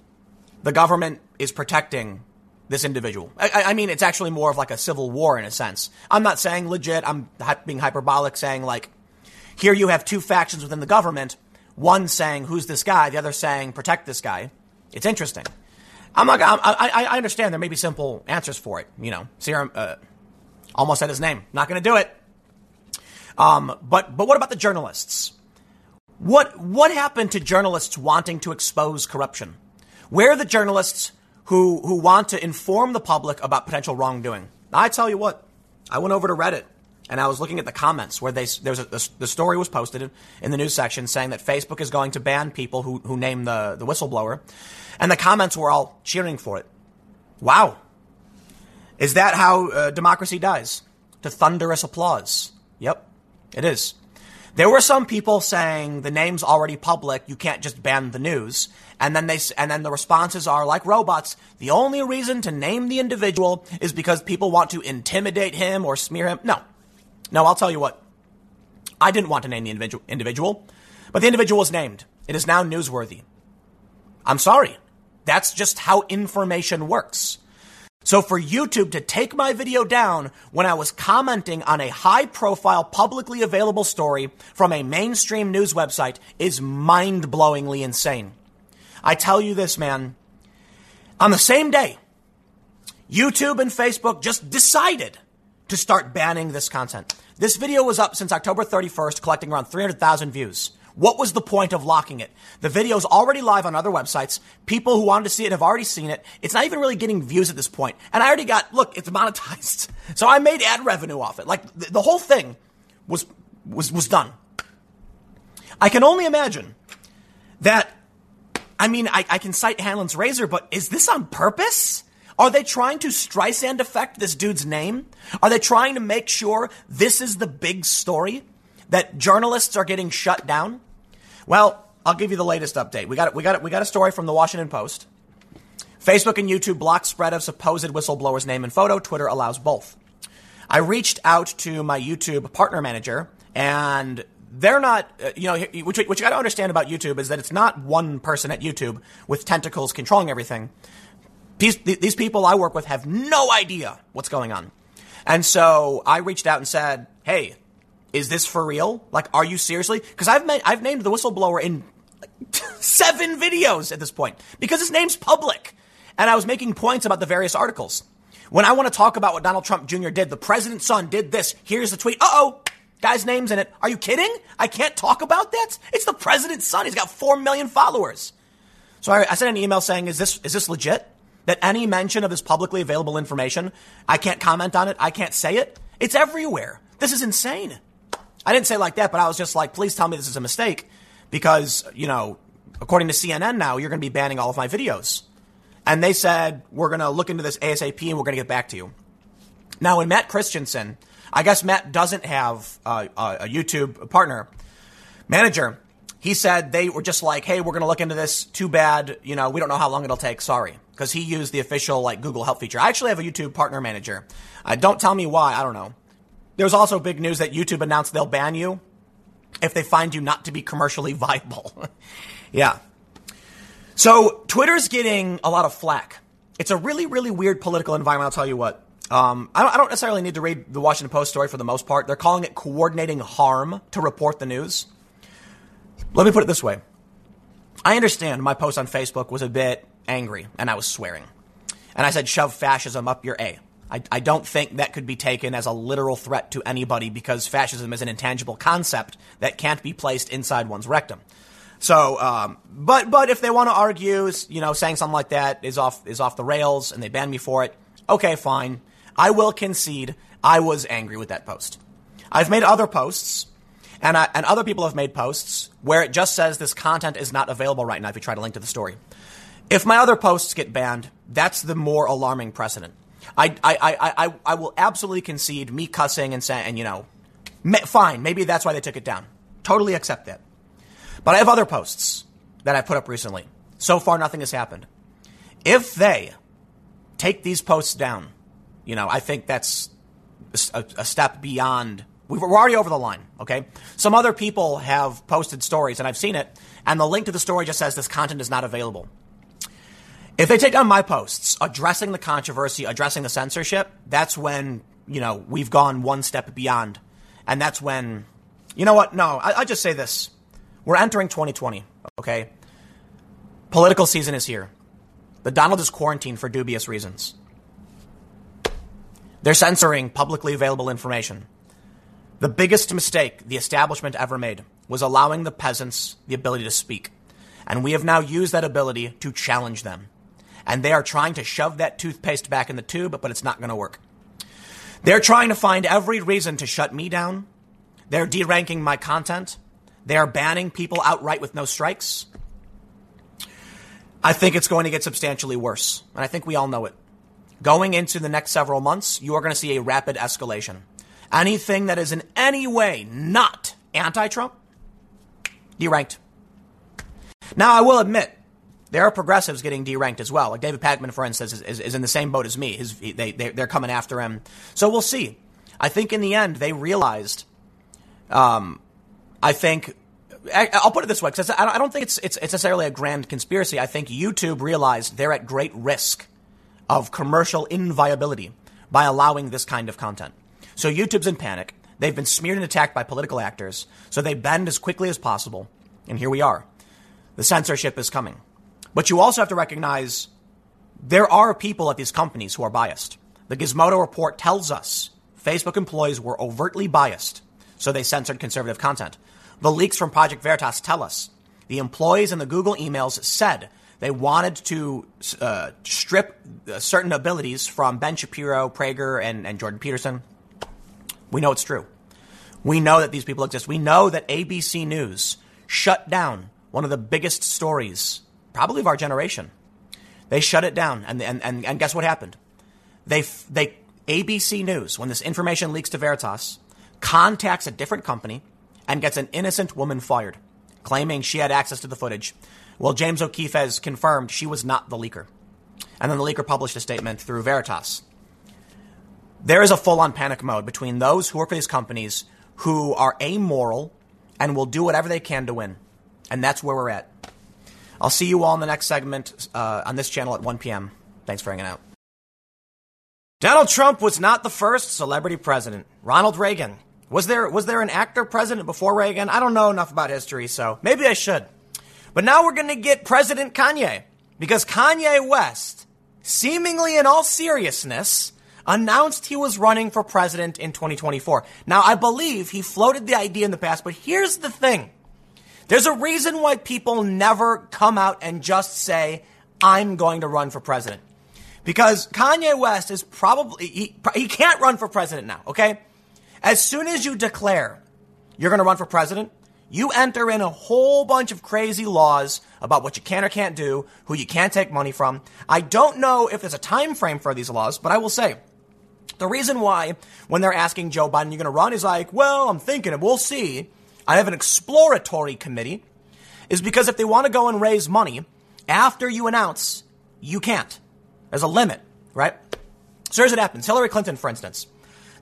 The government is protecting this individual. I, I, mean, it's actually more of like a civil war in a sense. I'm not saying legit. I'm being hyperbolic, saying like here you have two factions within the government, one saying, who's this guy? The other saying, protect this guy. It's interesting. I'm not, I, I understand there may be simple answers for it. You know, Serum, uh, almost said his name. Not going to do it. Um, but, but what about the journalists? What, what happened to journalists wanting to expose corruption? Where are the journalists who, who want to inform the public about potential wrongdoing? I tell you what, I went over to Reddit and I was looking at the comments where they there's a, the, the, story was posted in, in, the news section saying that Facebook is going to ban people who who name the the whistleblower, and the comments were all cheering for it. Wow, is that how uh, democracy dies? To thunderous applause. Yep, it is. There were some people saying the name's already public, you can't just ban the news. And then they and then the responses are like robots. The only reason to name the individual is because people want to intimidate him or smear him. No. No, I'll tell you what. I didn't want to name the individual, individual, but the individual was named. It is now newsworthy. I'm sorry. That's just how information works. So for YouTube to take my video down when I was commenting on a high profile, publicly available story from a mainstream news website is mind blowingly insane. I tell you this, man. On the same day, YouTube and Facebook just decided to start banning this content. This video was up since October 31st, collecting around 300,000 views. What was the point of locking it? The video's already live on other websites. People who wanted to see it have already seen it. It's not even really getting views at this point. And I already got, look, it's monetized. So I made ad revenue off it. Like the, the whole thing was, was, was done. I can only imagine that, I mean, I, I can cite Hanlon's razor, but is this on purpose? Are they trying to Streisand affect this dude's name? Are they trying to make sure this is the big story? that journalists are getting shut down? Well, I'll give you the latest update. We got we got we got a story from the Washington Post. Facebook and YouTube block spread of supposed whistleblower's name and photo. Twitter allows both. I reached out to my YouTube partner manager, and they're not, uh, you know, you, what you got to understand about YouTube is that it's not one person at YouTube with tentacles controlling everything. These, these people I work with have no idea what's going on. And so I reached out and said, hey, is this for real? Like, are you seriously? Because I've I've named the whistleblower in like, seven videos at this point because his name's public, and I was making points about the various articles. When I want to talk about what Donald Trump Jr. did, the president's son did this. Here's the tweet. Uh oh, guy's name's in it. Are you kidding? I can't talk about that. It's the president's son. He's got four million followers. So I, I sent an email saying, "Is this is this legit? That any mention of this publicly available information, I can't comment on it. I can't say it. It's everywhere. This is insane." I didn't say like that, but I was just like, please tell me this is a mistake because, you know, according to CNN now, you're going to be banning all of my videos. And they said, we're going to look into this ASAP and we're going to get back to you. Now, when Matt Christiansen, I guess Matt doesn't have a, a YouTube partner manager. He said they were just like, hey, we're going to look into this. Too bad. You know, we don't know how long it'll take. Sorry. Because he used the official like Google Help feature. I actually have a YouTube partner manager. Uh, don't tell me why. I don't know. There's also big news that YouTube announced they'll ban you if they find you not to be commercially viable. yeah. So Twitter's getting a lot of flack. It's a really, really weird political environment. I'll tell you what. Um, I, don't, I, don't, necessarily need to read the Washington Post story for the most part. They're calling it coordinating harm to report the news. Let me put it this way. I understand my post on Facebook was a bit angry and I was swearing. And I said, shove fascism up your A. I, I don't think that could be taken as a literal threat to anybody because fascism is an intangible concept that can't be placed inside one's rectum. So, um, but but if they want to argue, you know, saying something like that is off is off the rails, and they ban me for it, okay, fine. I will concede I was angry with that post. I've made other posts, and I, and other people have made posts where it just says this content is not available right now. If you try to link to the story, if my other posts get banned, that's the more alarming precedent. I, I, I, I, I will absolutely concede me cussing and saying, and you know, fine, maybe that's why they took it down. Totally accept that. But I have other posts that I've put up recently. So far, nothing has happened. If they take these posts down, you know, I think that's a, a step beyond. We're already over the line, okay? Some other people have posted stories, and I've seen it, and the link to the story just says this content is not available. If they take down my posts addressing the controversy, addressing the censorship, that's when, you know, we've gone one step beyond. And that's when, you know what? No, I, I just say this. We're entering 2020, okay? Political season is here. The Donald is quarantined for dubious reasons. They're censoring publicly available information. The biggest mistake the establishment ever made was allowing the peasants the ability to speak. And we have now used that ability to challenge them and they are trying to shove that toothpaste back in the tube, but it's not going to work. They're trying to find every reason to shut me down. They're deranking my content. They are banning people outright with no strikes. I think it's going to get substantially worse, and I think we all know it. Going into the next several months, you are going to see a rapid escalation. Anything that is in any way not anti Trump, deranked. Now, I will admit, there are progressives getting deranked as well. Like David Pakman, for instance, is, is, is in the same boat as me. His, they, they, they're coming after him. So we'll see. I think in the end, they realized, um, I think, I, will put it this way, because I don't think it's, it's, it's necessarily a grand conspiracy. I think YouTube realized they're at great risk of commercial inviability by allowing this kind of content. So YouTube's in panic. They've been smeared and attacked by political actors. So they bend as quickly as possible. And here we are. The censorship is coming. But you also have to recognize there are people at these companies who are biased. The Gizmodo report tells us Facebook employees were overtly biased, so they censored conservative content. The leaks from Project Veritas tell us the employees in the Google emails said they wanted to uh, strip uh, certain abilities from Ben Shapiro, Prager, and, and Jordan Peterson. We know it's true. We know that these people exist. We know that ABC News shut down one of the biggest stories probably of our generation. They shut it down, and, and, and, and guess what happened? They, they, ABC News, when this information leaks to Veritas, contacts a different company and gets an innocent woman fired, claiming she had access to the footage. Well, James O'Keefe has confirmed she was not the leaker. And then the leaker published a statement through Veritas. There is a full on panic mode between those who work for these companies who are amoral and will do whatever they can to win. And that's where we're at. I'll see you all in the next segment uh, on this channel at 1 p.m. Thanks for hanging out. Donald Trump was not the first celebrity president. Ronald Reagan. Was there, was there an actor president before Reagan? I don't know enough about history, so maybe I should. But now we're going to get President Kanye. Because Kanye West, seemingly in all seriousness, announced he was running for president in 2024. Now, I believe he floated the idea in the past, but here's the thing. There's a reason why people never come out and just say, I'm going to run for president. Because Kanye West is probably, he, he can't run for president now, okay? As soon as you declare you're going to run for president, you enter in a whole bunch of crazy laws about what you can or can't do, who you can't take money from. I don't know if there's a time frame for these laws, but I will say the reason why when they're asking Joe Biden, you're going to run is like, well, I'm thinking, it. we'll see. I have an exploratory committee, is because if they want to go and raise money after you announce, you can't. There's a limit, right? So here's what happens. Hillary Clinton, for instance.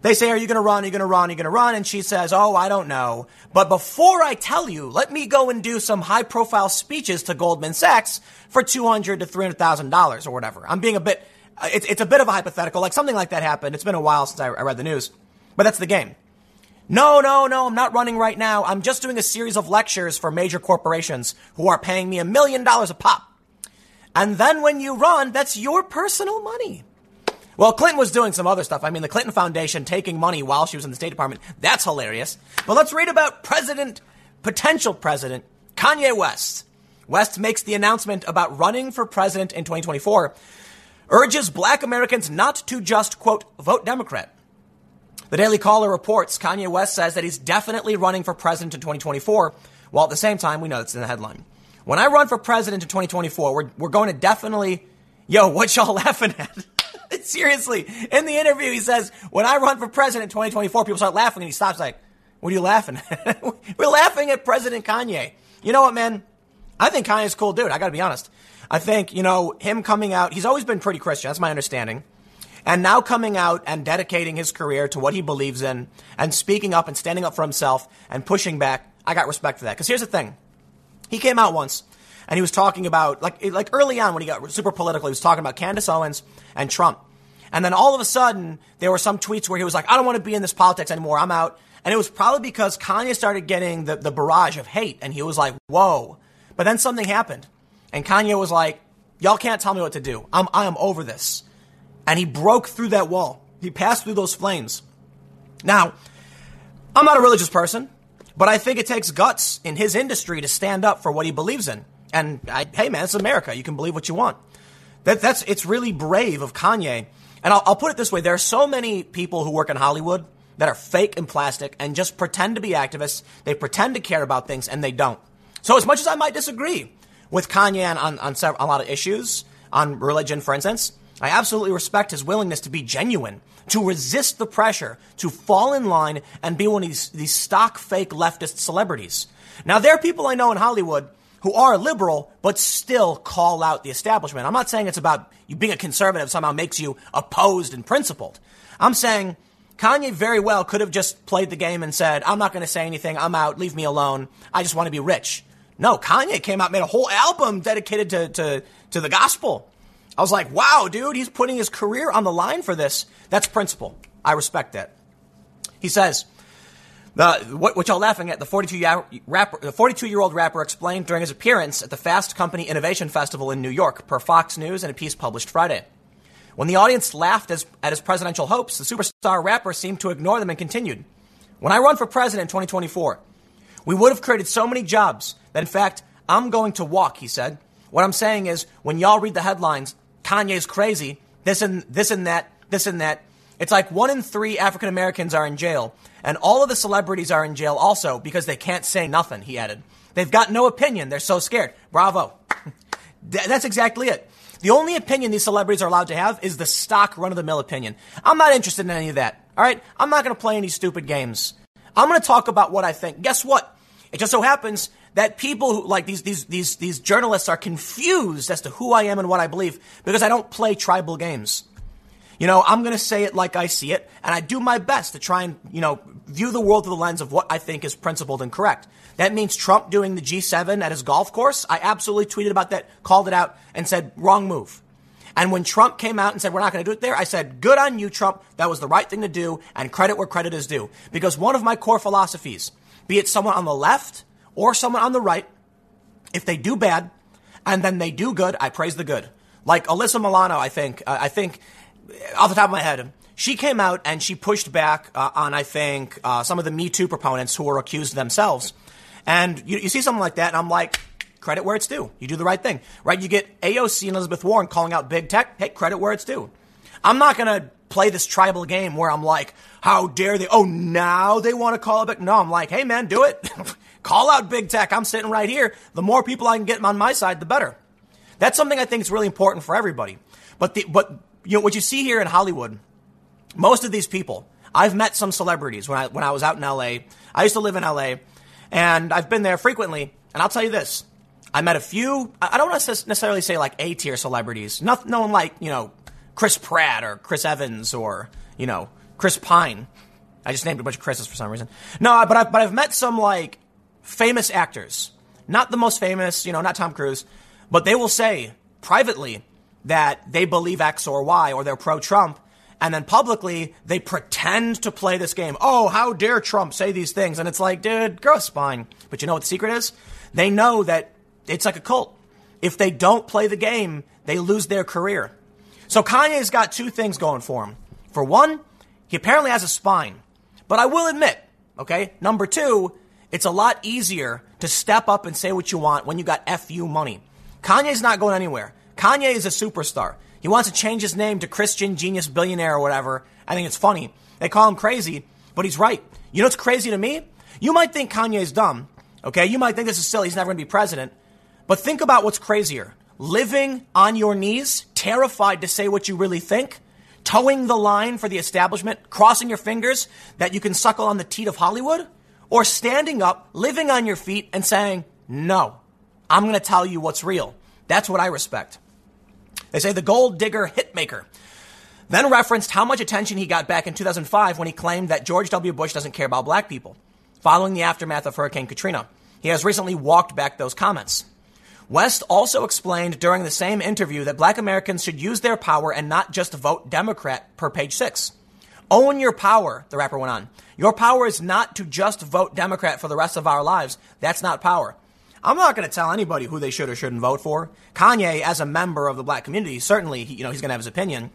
They say, Are you going to run? Are you going to run? Are you going to run? And she says, Oh, I don't know. But before I tell you, let me go and do some high profile speeches to Goldman Sachs for $200 to $300,000 or whatever. I'm being a bit, it's, it's a bit of a hypothetical. Like something like that happened. It's been a while since I, I read the news. But that's the game. No, no, no, I'm not running right now. I'm just doing a series of lectures for major corporations who are paying me a million dollars a pop. And then when you run, that's your personal money. Well, Clinton was doing some other stuff. I mean, the Clinton Foundation taking money while she was in the State Department. That's hilarious. But let's read about President, potential President, Kanye West. West makes the announcement about running for president in 2024, urges black Americans not to just, quote, vote Democrat. The Daily Caller reports Kanye West says that he's definitely running for president in 2024, while at the same time, we know that's in the headline. When I run for president in 2024, we're, we're going to definitely, yo, what y'all laughing at? Seriously, in the interview, he says, when I run for president in 2024, people start laughing and he stops like, what are you laughing at? we're laughing at President Kanye. You know what, man? I think Kanye's a cool dude. I gotta be honest. I think, you know, him coming out, he's always been pretty Christian. That's my understanding and now coming out and dedicating his career to what he believes in and speaking up and standing up for himself and pushing back, I got respect for that. Because here's the thing. He came out once and he was talking about, like, like early on when he got super political, he was talking about Candace Owens and Trump. And then all of a sudden, there were some tweets where he was like, I don't want to be in this politics anymore. I'm out. And it was probably because Kanye started getting the, the barrage of hate and he was like, whoa. But then something happened. And Kanye was like, y'all can't tell me what to do. I'm, I am over this and he broke through that wall. He passed through those flames. Now, I'm not a religious person, but I think it takes guts in his industry to stand up for what he believes in. And I, hey, man, it's America. You can believe what you want. That, that's it's really brave of Kanye. And I'll, I'll put it this way: there are so many people who work in Hollywood that are fake and plastic and just pretend to be activists. They pretend to care about things and they don't. So as much as I might disagree with Kanye on, on, on, a lot of issues, on religion, for instance, I absolutely respect his willingness to be genuine, to resist the pressure, to fall in line and be one of these, these stock fake leftist celebrities. Now, there are people I know in Hollywood who are liberal, but still call out the establishment. I'm not saying it's about you being a conservative somehow makes you opposed and principled. I'm saying Kanye very well could have just played the game and said, I'm not going to say anything. I'm out. Leave me alone. I just want to be rich. No, Kanye came out, made a whole album dedicated to, to, to the gospel. I was like, wow, dude, he's putting his career on the line for this. That's principle. I respect that. He says, the, what, what y'all laughing at, the 42 rapper, the 42 year old rapper explained during his appearance at the Fast Company Innovation Festival in New York, per Fox News and a piece published Friday. When the audience laughed as, at his presidential hopes, the superstar rapper seemed to ignore them and continued. When I run for president in 2024, we would have created so many jobs that, in fact, I'm going to walk, he said. What I'm saying is, when y'all read the headlines, Kanye's crazy, this and this and that, this and that. It's like one in three African Americans are in jail, and all of the celebrities are in jail also because they can't say nothing, he added. They've got no opinion. They're so scared. Bravo. That's exactly it. The only opinion these celebrities are allowed to have is the stock run of the mill opinion. I'm not interested in any of that. All right? I'm not going to play any stupid games. I'm going to talk about what I think. Guess what? It just so happens that people who like these these these these journalists are confused as to who I am and what I believe because I don't play tribal games. You know, I'm going to say it like I see it, and I do my best to try and, you know, view the world through the lens of what I think is principled and correct. That means Trump doing the G7 at his golf course. I absolutely tweeted about that, called it out, and said, wrong move. And when Trump came out and said, we're not going to do it there, I said, good on you, Trump. That was the right thing to do, and credit where credit is due. Because one of my core philosophies, be it someone on the left or someone on the right, if they do bad and then they do good, I praise the good. Like Alyssa Milano, I think, uh, I think, off the top of my head, she came out and she pushed back uh, on, I think, uh, some of the Me Too proponents who were accused themselves. And you, you see something like that, and I'm like, credit where it's due. You do the right thing, right? You get AOC and Elizabeth Warren calling out big tech. Hey, credit where it's due. I'm not going to play this tribal game where I'm like, how dare they? Oh, now they want to call it back. No, I'm like, hey, man, do it. Call out big tech. I'm sitting right here. The more people I can get on my side, the better. That's something I think is really important for everybody. But the, but you know what you see here in Hollywood, most of these people, I've met some celebrities when I when I was out in LA. I used to live in LA, and I've been there frequently. And I'll tell you this: I met a few. I don't necessarily say like A tier celebrities. No one like you know Chris Pratt or Chris Evans or you know Chris Pine. I just named a bunch of Chris's for some reason. No, but I've, but I've met some like famous actors, not the most famous, you know, not Tom Cruise, but they will say privately that they believe X or Y or they're pro Trump. And then publicly, they pretend to play this game. Oh, how dare Trump say these things? And it's like, dude, grow a spine. But you know what the secret is? They know that it's like a cult. If they don't play the game, they lose their career. So Kanye's got two things going for him. For one, he apparently has a spine. But I will admit, okay, number two, it's a lot easier to step up and say what you want when you got FU money. Kanye's not going anywhere. Kanye is a superstar. He wants to change his name to Christian Genius Billionaire or whatever. I think it's funny. They call him crazy, but he's right. You know what's crazy to me? You might think Kanye's dumb, okay? You might think this is silly. He's never going to be president. But think about what's crazier. Living on your knees, terrified to say what you really think, toeing the line for the establishment, crossing your fingers that you can suckle on the teat of Hollywood, or standing up, living on your feet, and saying, No, I'm going to tell you what's real. That's what I respect. They say the gold digger hitmaker then referenced how much attention he got back in 2005 when he claimed that George W. Bush doesn't care about black people. Following the aftermath of Hurricane Katrina, he has recently walked back those comments. West also explained during the same interview that black Americans should use their power and not just vote Democrat per page six. Own your power, the rapper went on. Your power is not to just vote Democrat for the rest of our lives. That's not power. I'm not going to tell anybody who they should or shouldn't vote for. Kanye, as a member of the black community, certainly, you know, he's going to have his opinion.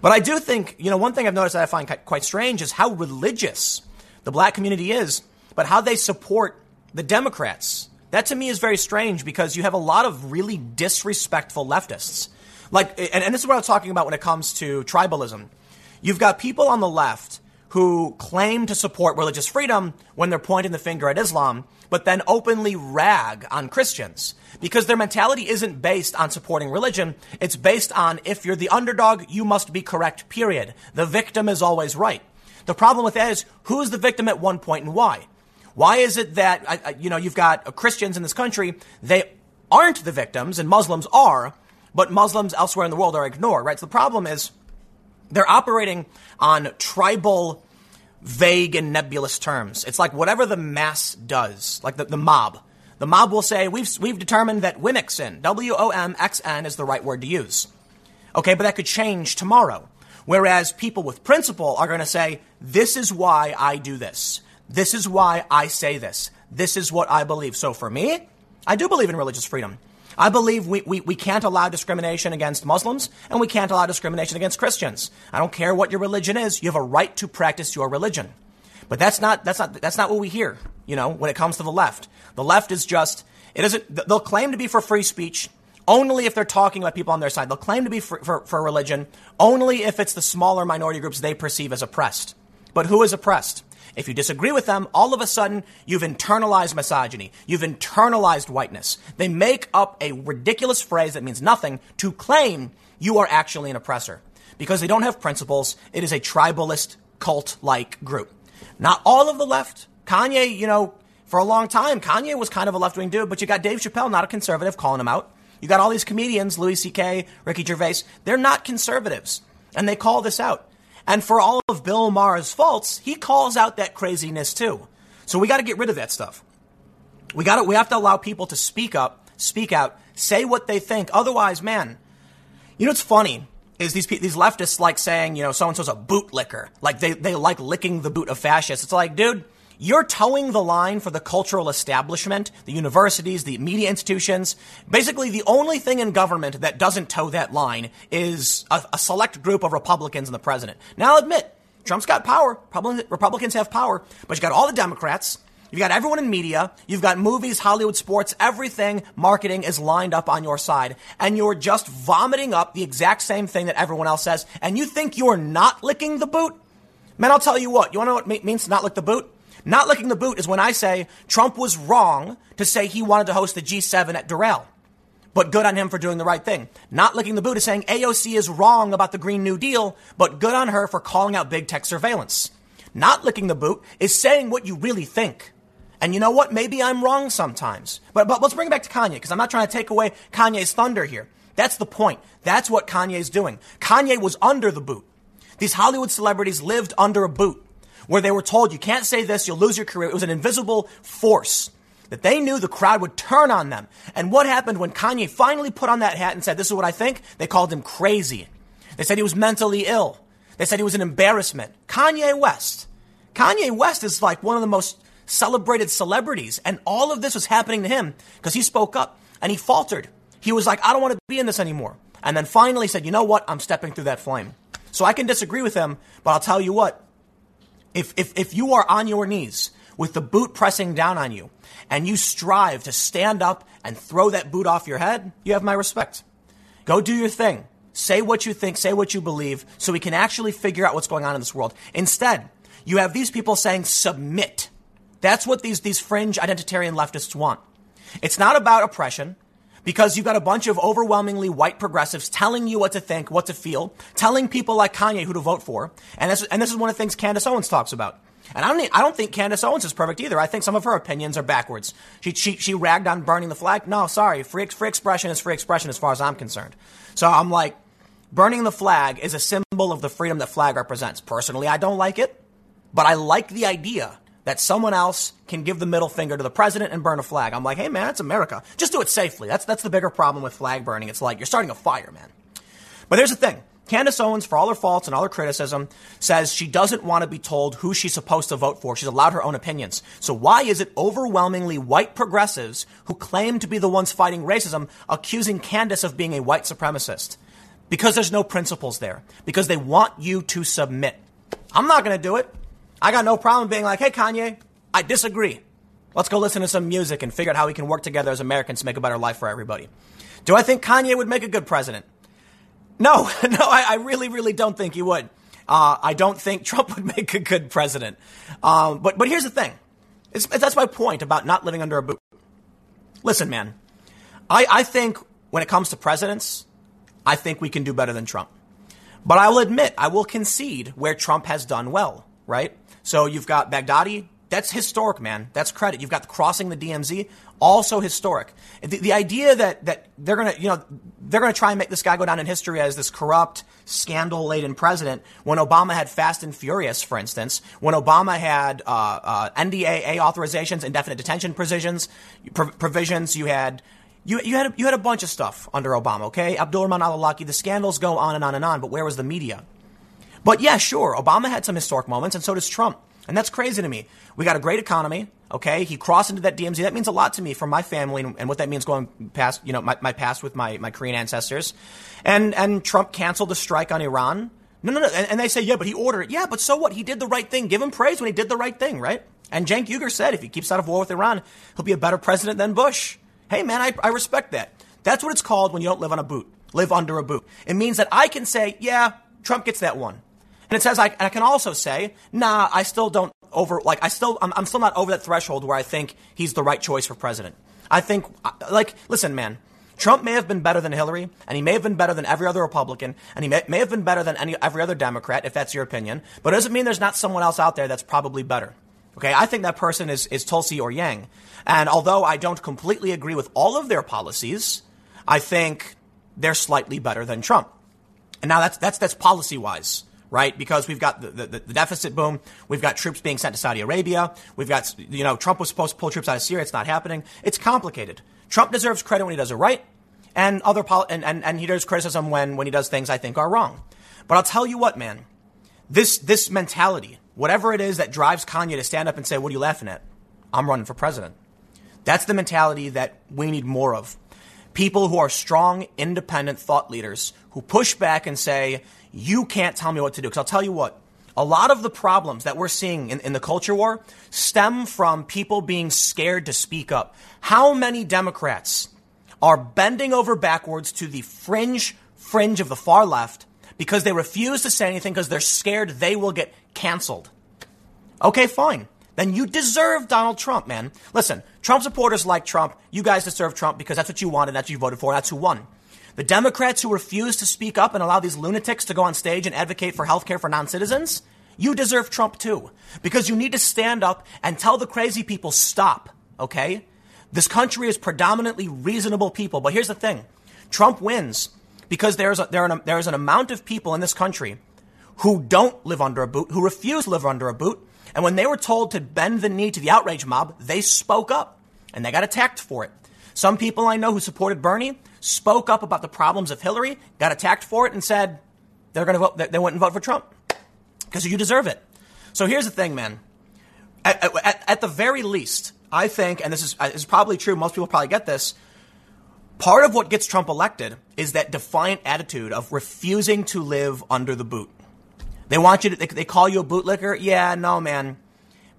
But I do think, you know, one thing I've noticed that I find quite strange is how religious the black community is, but how they support the Democrats. That to me is very strange because you have a lot of really disrespectful leftists. Like, and, and this is what I was talking about when it comes to tribalism. You've got people on the left who claim to support religious freedom when they're pointing the finger at Islam, but then openly rag on Christians. Because their mentality isn't based on supporting religion, it's based on if you're the underdog, you must be correct, period. The victim is always right. The problem with that is who's the victim at one point and why? Why is it that, you know, you've got Christians in this country, they aren't the victims and Muslims are, but Muslims elsewhere in the world are ignored, right? So the problem is they're operating on tribal, vague, and nebulous terms. It's like whatever the mass does, like the, the mob. The mob will say, we've, we've determined that Womxn, W-O-M-X-N, is the right word to use. Okay, but that could change tomorrow. Whereas people with principle are going to say, this is why I do this. This is why I say this. This is what I believe. So for me, I do believe in religious freedom. I believe we, we, we can't allow discrimination against Muslims and we can't allow discrimination against Christians. I don't care what your religion is. You have a right to practice your religion. But that's not, that's not, that's not what we hear, you know, when it comes to the left. The left is just, it isn't, they'll claim to be for free speech only if they're talking about people on their side. They'll claim to be for, for, for religion only if it's the smaller minority groups they perceive as oppressed. But who is oppressed? If you disagree with them, all of a sudden you've internalized misogyny. You've internalized whiteness. They make up a ridiculous phrase that means nothing to claim you are actually an oppressor. Because they don't have principles. It is a tribalist cult like group. Not all of the left. Kanye, you know, for a long time, Kanye was kind of a left wing dude, but you got Dave Chappelle, not a conservative, calling him out. You got all these comedians, Louis C.K., Ricky Gervais, they're not conservatives. And they call this out. And for all of Bill Maher's faults, he calls out that craziness too. So we got to get rid of that stuff. We got to, we have to allow people to speak up, speak out, say what they think. Otherwise, man, you know what's funny is these these leftists like saying, you know, so and so's a bootlicker. Like they they like licking the boot of fascists. It's like, dude, you're toeing the line for the cultural establishment, the universities, the media institutions. Basically, the only thing in government that doesn't toe that line is a, a select group of Republicans and the president. Now, I'll admit, Trump's got power. Republicans have power, but you got all the Democrats. You've got everyone in media. You've got movies, Hollywood, sports, everything marketing is lined up on your side. And you're just vomiting up the exact same thing that everyone else says. And you think you're not licking the boot? Man, I'll tell you what. You want to know what it means to not lick the boot? Not licking the boot is when I say Trump was wrong to say he wanted to host the G7 at Doral. But good on him for doing the right thing. Not licking the boot is saying AOC is wrong about the Green New Deal, but good on her for calling out big tech surveillance. Not licking the boot is saying what you really think. And you know what? Maybe I'm wrong sometimes. But, but let's bring it back to Kanye, because I'm not trying to take away Kanye's thunder here. That's the point. That's what Kanye's doing. Kanye was under the boot. These Hollywood celebrities lived under a boot where they were told you can't say this, you'll lose your career. It was an invisible force that they knew the crowd would turn on them. And what happened when Kanye finally put on that hat and said, This is what I think? They called him crazy. They said he was mentally ill. They said he was an embarrassment. Kanye West. Kanye West is like one of the most celebrated celebrities. And all of this was happening to him because he spoke up and he faltered. He was like, I don't want to be in this anymore. And then finally said, You know what? I'm stepping through that flame. So I can disagree with him, but I'll tell you what, if, if, if you are on your knees with the boot pressing down on you and you strive to stand up and throw that boot off your head, you have my respect. Go do your thing. Say what you think, say what you believe, so we can actually figure out what's going on in this world. Instead, you have these people saying submit. That's what these, these fringe identitarian leftists want. It's not about oppression because you've got a bunch of overwhelmingly white progressives telling you what to think, what to feel, telling people like Kanye who to vote for. And this, and this is one of the things Candace Owens talks about. And I don't, I don't think Candace Owens is perfect either. I think some of her opinions are backwards. She, she, she ragged on burning the flag. No, sorry. Free, free expression is free expression as far as I'm concerned. So I'm like, burning the flag is a symbol of the freedom that flag represents. Personally, I don't like it, but I like the idea that someone else can give the middle finger to the president and burn a flag. I'm like, hey man, it's America. Just do it safely. That's that's the bigger problem with flag burning. It's like you're starting a fire, man. But here's the thing. Candace Owens, for all her faults and all her criticism, says she doesn't want to be told who she's supposed to vote for. She's allowed her own opinions. So why is it overwhelmingly white progressives who claim to be the ones fighting racism accusing Candace of being a white supremacist? Because there's no principles there. Because they want you to submit. I'm not going to do it. I got no problem being like, hey, Kanye, I disagree. Let's go listen to some music and figure out how we can work together as Americans to make a better life for everybody. Do I think Kanye would make a good president? No, no, I, I really, really don't think he would. Uh, I don't think Trump would make a good president. Um, but but here's the thing. It's, that's my point about not living under a boot. Listen, man. I, I think when it comes to presidents, I think we can do better than Trump. But I will admit, I will concede where Trump has done well, right? So you've got Baghdadi. That's historic, man. That's credit. You've got the crossing the DMZ, also historic. The, the idea that, that they're gonna, you know, they're gonna try and make this guy go down in history as this corrupt, scandal-laden president when Obama had Fast and Furious, for instance, when Obama had uh, uh, NDAA authorizations, indefinite detention provisions, provisions, you had you, you had a, you had a bunch of stuff under Obama, okay? Abdulrahman al-Awlaki, the scandals go on and on and on, but where was the media? But yeah, sure, Obama had some historic moments, and so does Trump. And that's crazy to me. We got a great economy, okay? He crossed into that DMZ. That means a lot to me from my family and, and what that means going past, you know, my, my past with my, my Korean ancestors. And, and Trump canceled the strike on Iran. No, no, no. And, and, they say, yeah, but he ordered it. Yeah, but so what? He did the right thing. Give him praise when he did the right thing, right? And Cenk Uygur said if he keeps out of war with Iran, he'll be a better president than Bush. Hey, man, I, I respect that. That's what it's called when you don't live on a boot, live under a boot. It means that I can say, yeah, Trump gets that one. And it says I, I can also say, nah, I still don't over, like, I still, I'm, I'm still not over that threshold where I think he's the right choice for president. I think, like, listen, man, Trump may have been better than Hillary, and he may have been better than every other Republican, and he may, may have been better than any, every other Democrat, if that's your opinion, but it doesn't mean there's not someone else out there that's probably better. Okay, I think that person is, is Tulsi or Yang. And although I don't completely agree with all of their policies, I think they're slightly better than Trump. And now that's, that's, that's policy wise, right? Because we've got the, the, the, deficit boom. We've got troops being sent to Saudi Arabia. We've got, you know, Trump was supposed to pull troops out of Syria. It's not happening. It's complicated. Trump deserves credit when he does it right. And other, poli- and, and, and he does criticism when, when he does things I think are wrong. But I'll tell you what, man, this, this mentality, whatever it is that drives Kanye to stand up and say, what are you laughing at? I'm running for president. That's the mentality that we need more of. People who are strong, independent thought leaders who push back and say, you can't tell me what to do. Because I'll tell you what, a lot of the problems that we're seeing in, in, the culture war stem from people being scared to speak up. How many Democrats are bending over backwards to the fringe, fringe of the far left because they refuse to say anything because they're scared they will get canceled? Okay, fine then you deserve Donald Trump, man. Listen, Trump supporters like Trump. You guys deserve Trump because that's what you wanted, that's what you voted for, that's who won. The Democrats who refuse to speak up and allow these lunatics to go on stage and advocate for health care for non citizens, you deserve Trump too. Because you need to stand up and tell the crazy people stop, okay? This country is predominantly reasonable people. But here's the thing Trump wins because there's, a, there, an, there's an amount of people in this country who don't live under a boot, who refuse to live under a boot, and when they were told to bend the knee to the outrage mob, they spoke up and they got attacked for it. Some people I know who supported Bernie spoke up about the problems of Hillary, got attacked for it, and said they're going to vote, they wouldn't vote for Trump because you deserve it. So here's the thing, man. At, at, at, the very least, I think, and this is, uh, this is probably true, most people probably get this. Part of what gets Trump elected is that defiant attitude of refusing to live under the boot. They want you to, they, they call you a bootlicker. Yeah, no, man.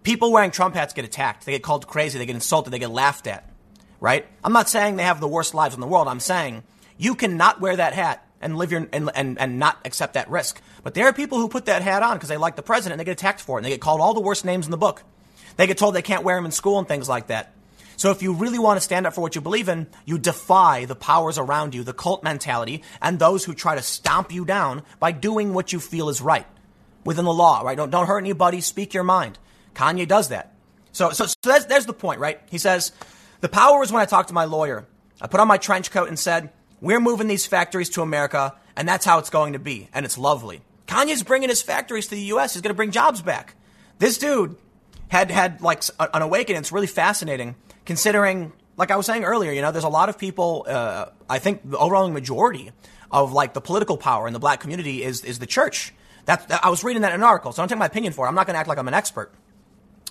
People wearing Trump hats get attacked. They get called crazy. They get insulted. They get laughed at. Right? I'm not saying they have the worst lives in the world. I'm saying you cannot wear that hat and live your, and, and, and not accept that risk. But there are people who put that hat on because they like the president and they get attacked for it and they get called all the worst names in the book. They get told they can't wear them in school and things like that. So if you really want to stand up for what you believe in, you defy the powers around you, the cult mentality, and those who try to stomp you down by doing what you feel is right within the law, right? Don't, don't hurt anybody, speak your mind. Kanye does that. So, so, so that's, there's the point, right? He says, the power was when I talked to my lawyer. I put on my trench coat and said, we're moving these factories to America, and that's how it's going to be. And it's lovely. Kanye's bringing his factories to the U.S. He's going to bring jobs back. This dude had had like an awakening. It's really fascinating considering, like I was saying earlier, you know, there's a lot of people, uh, I think the overwhelming majority of like the political power in the black community is, is the church. That, I was reading that in an article, so don't take my opinion for it. I'm not going to act like I'm an expert.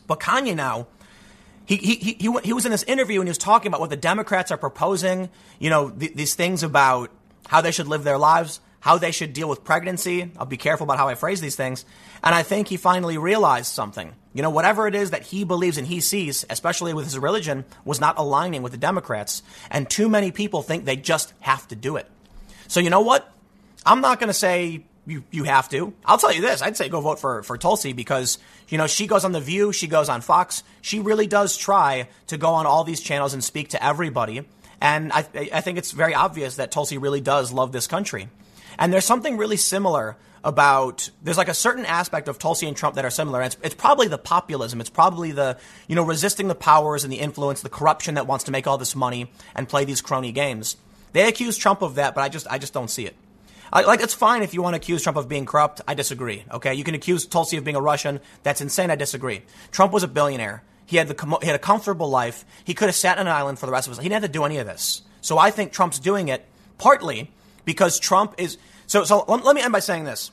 But Kanye now, he, he, he, he was in this interview and he was talking about what the Democrats are proposing, you know, th- these things about how they should live their lives, how they should deal with pregnancy. I'll be careful about how I phrase these things. And I think he finally realized something. You know, whatever it is that he believes and he sees, especially with his religion, was not aligning with the Democrats. And too many people think they just have to do it. So you know what? I'm not going to say you, you have to. I'll tell you this. I'd say go vote for, for Tulsi because, you know, she goes on The View, she goes on Fox. She really does try to go on all these channels and speak to everybody. And I, I think it's very obvious that Tulsi really does love this country. And there's something really similar about, there's like a certain aspect of Tulsi and Trump that are similar. It's, it's probably the populism. It's probably the, you know, resisting the powers and the influence, the corruption that wants to make all this money and play these crony games. They accuse Trump of that, but I just, I just don't see it. Like, it's fine if you want to accuse Trump of being corrupt. I disagree. Okay, you can accuse Tulsi of being a Russian. That's insane. I disagree. Trump was a billionaire. He had the he had a comfortable life. He could have sat on an island for the rest of his life. He didn't have to do any of this. So I think Trump's doing it partly because Trump is. So so let, let me end by saying this.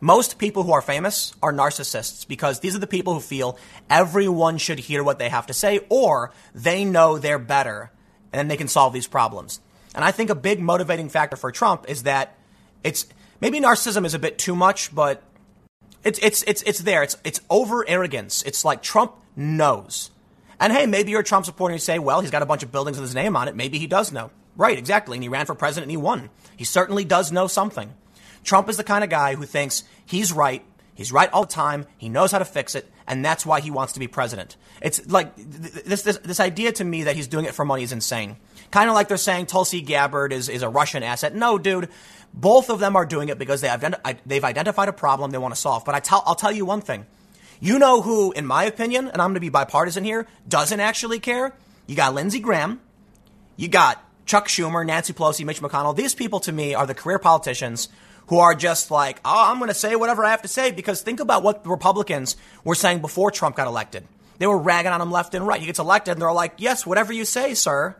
Most people who are famous are narcissists because these are the people who feel everyone should hear what they have to say or they know they're better and they can solve these problems. And I think a big motivating factor for Trump is that it's maybe narcissism is a bit too much, but it's it's it's it's there. It's it's over arrogance. It's like Trump knows. And hey, maybe you're a Trump supporter and you say, well, he's got a bunch of buildings with his name on it. Maybe he does know. Right, exactly. And he ran for president and he won. He certainly does know something. Trump is the kind of guy who thinks he's right. He's right all the time. He knows how to fix it. And that's why he wants to be president. It's like this, this, this idea to me that he's doing it for money is insane. Kind of like they're saying Tulsi Gabbard is, is a Russian asset. No, dude. Both of them are doing it because they have, they've identified a problem they want to solve. But I tell, I'll tell you one thing. You know who, in my opinion, and I'm going to be bipartisan here, doesn't actually care? You got Lindsey Graham. You got Chuck Schumer, Nancy Pelosi, Mitch McConnell. These people to me are the career politicians who are just like, oh, I'm going to say whatever I have to say because think about what the Republicans were saying before Trump got elected. They were ragging on him left and right. He gets elected and they're like, yes, whatever you say, sir.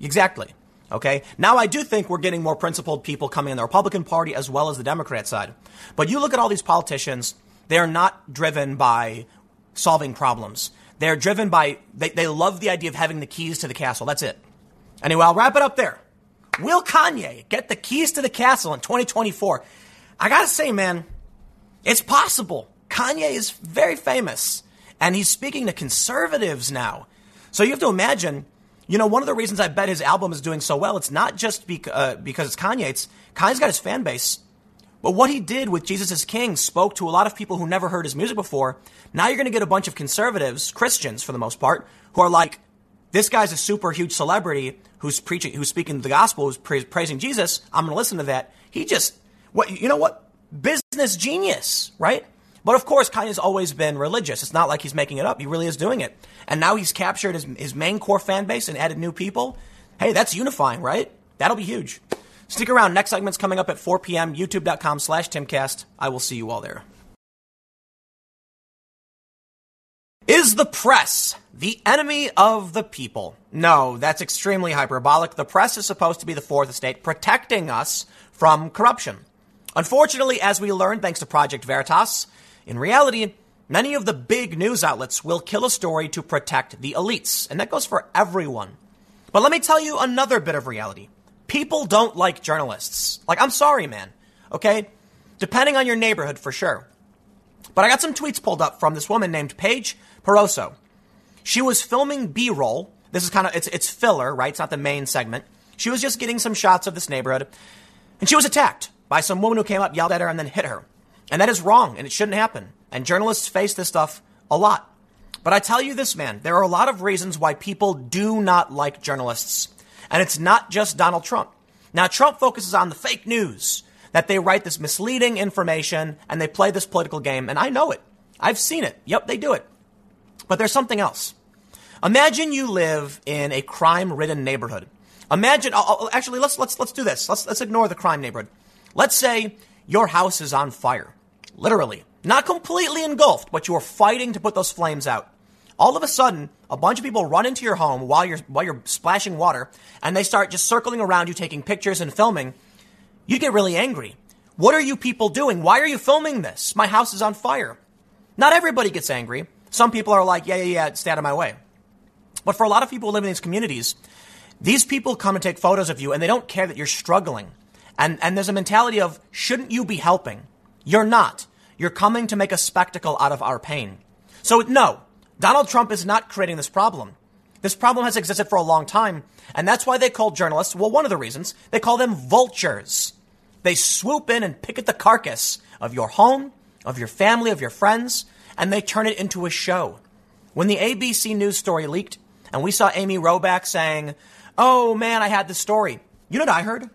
Exactly. Okay. Now I do think we're getting more principled people coming in the Republican Party as well as the Democrat side. But you look at all these politicians, they're not driven by solving problems. They're driven by, they, they love the idea of having the keys to the castle. That's it. Anyway, I'll wrap it up there. Will Kanye get the keys to the castle in 2024? I gotta say, man, it's possible. Kanye is very famous and he's speaking to conservatives now. So you have to imagine you know, one of the reasons I bet his album is doing so well, it's not just uh, because it's Kanye. It's Kanye's got his fan base. But what he did with Jesus is King spoke to a lot of people who never heard his music before. Now you're going to get a bunch of conservatives, Christians for the most part, who are like, this guy's a super huge celebrity who's preaching, who's speaking the gospel, who's pra- praising Jesus. I'm going to listen to that. He just, what, you know what? Business genius, right? But of course, Kanye's always been religious. It's not like he's making it up. He really is doing it. And now he's captured his, his main core fan base and added new people. Hey, that's unifying, right? That'll be huge. Stick around. Next segment's coming up at 4 p.m. YouTube.com slash Timcast. I will see you all there. Is the press the enemy of the people? No, that's extremely hyperbolic. The press is supposed to be the fourth estate protecting us from corruption. Unfortunately, as we learned thanks to Project Veritas, in reality, many of the big news outlets will kill a story to protect the elites, and that goes for everyone. But let me tell you another bit of reality. People don't like journalists. Like, I'm sorry, man. Okay? Depending on your neighborhood, for sure. But I got some tweets pulled up from this woman named Paige Pauroso. She was filming B-roll. This is kind of, it's, it's filler, right? It's not the main segment. She was just getting some shots of this neighborhood. And she was attacked by some woman who came up, yelled at her, and then hit her. And that is wrong, and it shouldn't happen. And journalists face this stuff a lot. But I tell you this, man, there are a lot of reasons why people do not like journalists. And it's not just Donald Trump. Now, Trump focuses on the fake news, that they write this misleading information and they play this political game. And I know it. I've seen it. Yep, they do it. But there's something else. Imagine you live in a crime ridden neighborhood. Imagine, oh, oh, actually, let's, let's, let's do this. Let's, let's ignore the crime neighborhood. Let's say your house is on fire. Literally. Not completely engulfed, but you're fighting to put those flames out. All of a sudden, a bunch of people run into your home while you're, while you're splashing water, and they start just circling around you, taking pictures and filming. You get really angry. What are you people doing? Why are you filming this? My house is on fire. Not everybody gets angry. Some people are like, yeah, yeah, yeah, stay out of my way. But for a lot of people who live in these communities, these people come and take photos of you and they don't care that you're struggling. And, and there's a mentality of, shouldn't you be helping? You're not. You're coming to make a spectacle out of our pain. So no, Donald Trump is not creating this problem. This problem has existed for a long time. And that's why they call journalists, well, one of the reasons, they call them vultures. They swoop in and pick at the carcass of your home, of your family, of your friends, and they turn it into a show. When the ABC News story leaked, and we saw Amy Robach saying, Oh man, I had this story. You know what I heard?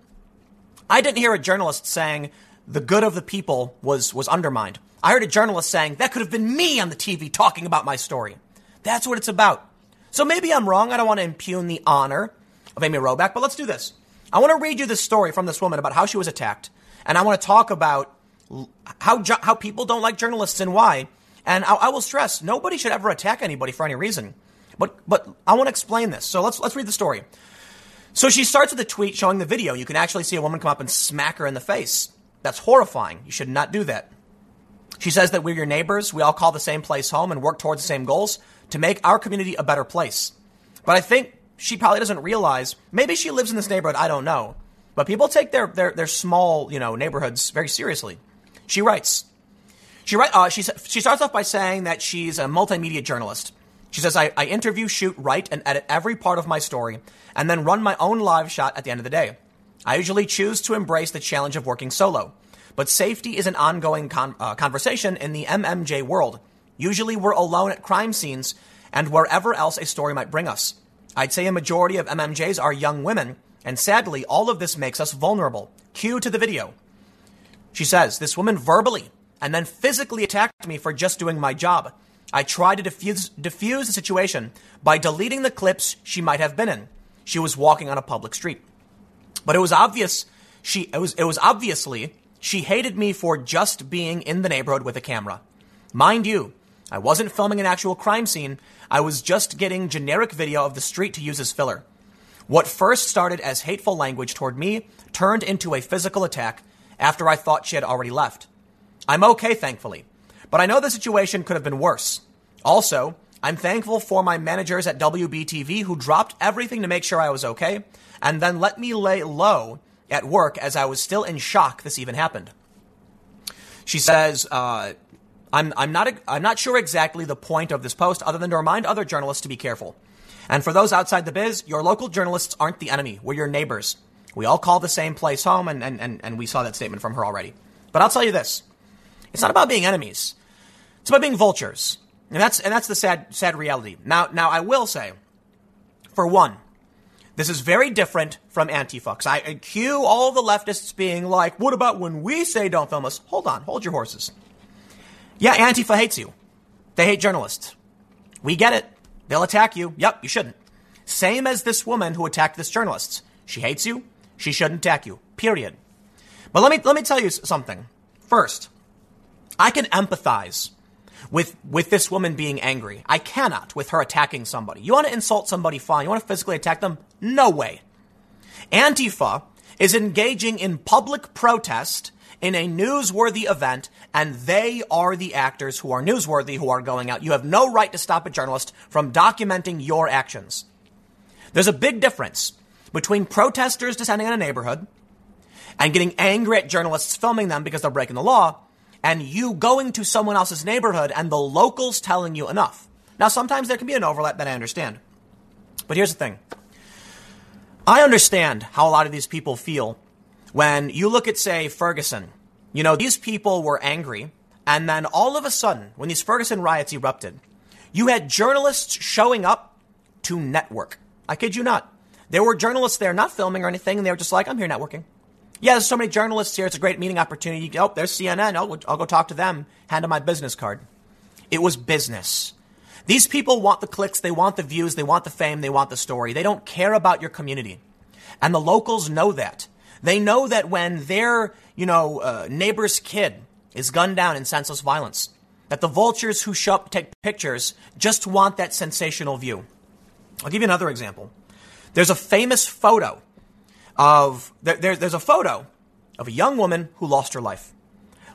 I didn't hear a journalist saying the good of the people was, was undermined. I heard a journalist saying that could have been me on the TV talking about my story. That's what it's about. So maybe I'm wrong. I don't want to impugn the honor of Amy Robach, but let's do this. I want to read you this story from this woman about how she was attacked, and I want to talk about how how people don't like journalists and why. And I, I will stress, nobody should ever attack anybody for any reason. But but I want to explain this. So let's let's read the story. So she starts with a tweet showing the video. You can actually see a woman come up and smack her in the face. That's horrifying. You should not do that. She says that we're your neighbors. We all call the same place home and work towards the same goals to make our community a better place. But I think she probably doesn't realize, maybe she lives in this neighborhood, I don't know. But people take their, their, their small, you know, neighborhoods very seriously. She writes, she, write, uh, she, she starts off by saying that she's a multimedia journalist. She says, I, I interview, shoot, write, and edit every part of my story, and then run my own live shot at the end of the day. I usually choose to embrace the challenge of working solo. But safety is an ongoing con- uh, conversation in the MMJ world. Usually we're alone at crime scenes and wherever else a story might bring us. I'd say a majority of MMJs are young women, and sadly, all of this makes us vulnerable. Cue to the video. She says, This woman verbally and then physically attacked me for just doing my job. I tried to diffuse, the situation by deleting the clips she might have been in. She was walking on a public street. But it was obvious she it was it was obviously she hated me for just being in the neighborhood with a camera. Mind you, I wasn't filming an actual crime scene. I was just getting generic video of the street to use as filler. What first started as hateful language toward me turned into a physical attack after I thought she had already left. I'm okay, thankfully, but I know the situation could have been worse. Also, I'm thankful for my managers at WBTV who dropped everything to make sure I was okay and then let me lay low at work as I was still in shock this even happened. She says, uh, I'm, I'm, not, I'm not sure exactly the point of this post other than to remind other journalists to be careful. And for those outside the biz, your local journalists aren't the enemy. We're your neighbors. We all call the same place home, and, and, and, and we saw that statement from her already. But I'll tell you this it's not about being enemies, it's about being vultures. And that's, and that's the sad, sad reality. Now, now, I will say, for one, this is very different from Antifa. I accuse all the leftists being like, what about when we say don't film us? Hold on, hold your horses. Yeah, Antifa hates you. They hate journalists. We get it. They'll attack you. Yep, you shouldn't. Same as this woman who attacked this journalist. She hates you. She shouldn't attack you. Period. But let me let me tell you something. First, I can empathize with with this woman being angry. I cannot with her attacking somebody. You want to insult somebody fine. You want to physically attack them? No way. Antifa is engaging in public protest in a newsworthy event, and they are the actors who are newsworthy who are going out. You have no right to stop a journalist from documenting your actions. There's a big difference between protesters descending on a neighborhood and getting angry at journalists filming them because they're breaking the law, and you going to someone else's neighborhood and the locals telling you enough. Now, sometimes there can be an overlap that I understand. But here's the thing I understand how a lot of these people feel when you look at, say, Ferguson, you know, these people were angry. And then all of a sudden, when these Ferguson riots erupted, you had journalists showing up to network. I kid you not. There were journalists there not filming or anything, and they were just like, I'm here networking. Yeah, there's so many journalists here. It's a great meeting opportunity. Oh, there's CNN. Oh, I'll go talk to them. Hand them my business card. It was business. These people want the clicks, they want the views, they want the fame, they want the story. They don't care about your community. And the locals know that. They know that when their, you know, uh, neighbor's kid is gunned down in senseless violence, that the vultures who show up take pictures just want that sensational view. I'll give you another example. There's a famous photo of, there, there, there's a photo of a young woman who lost her life.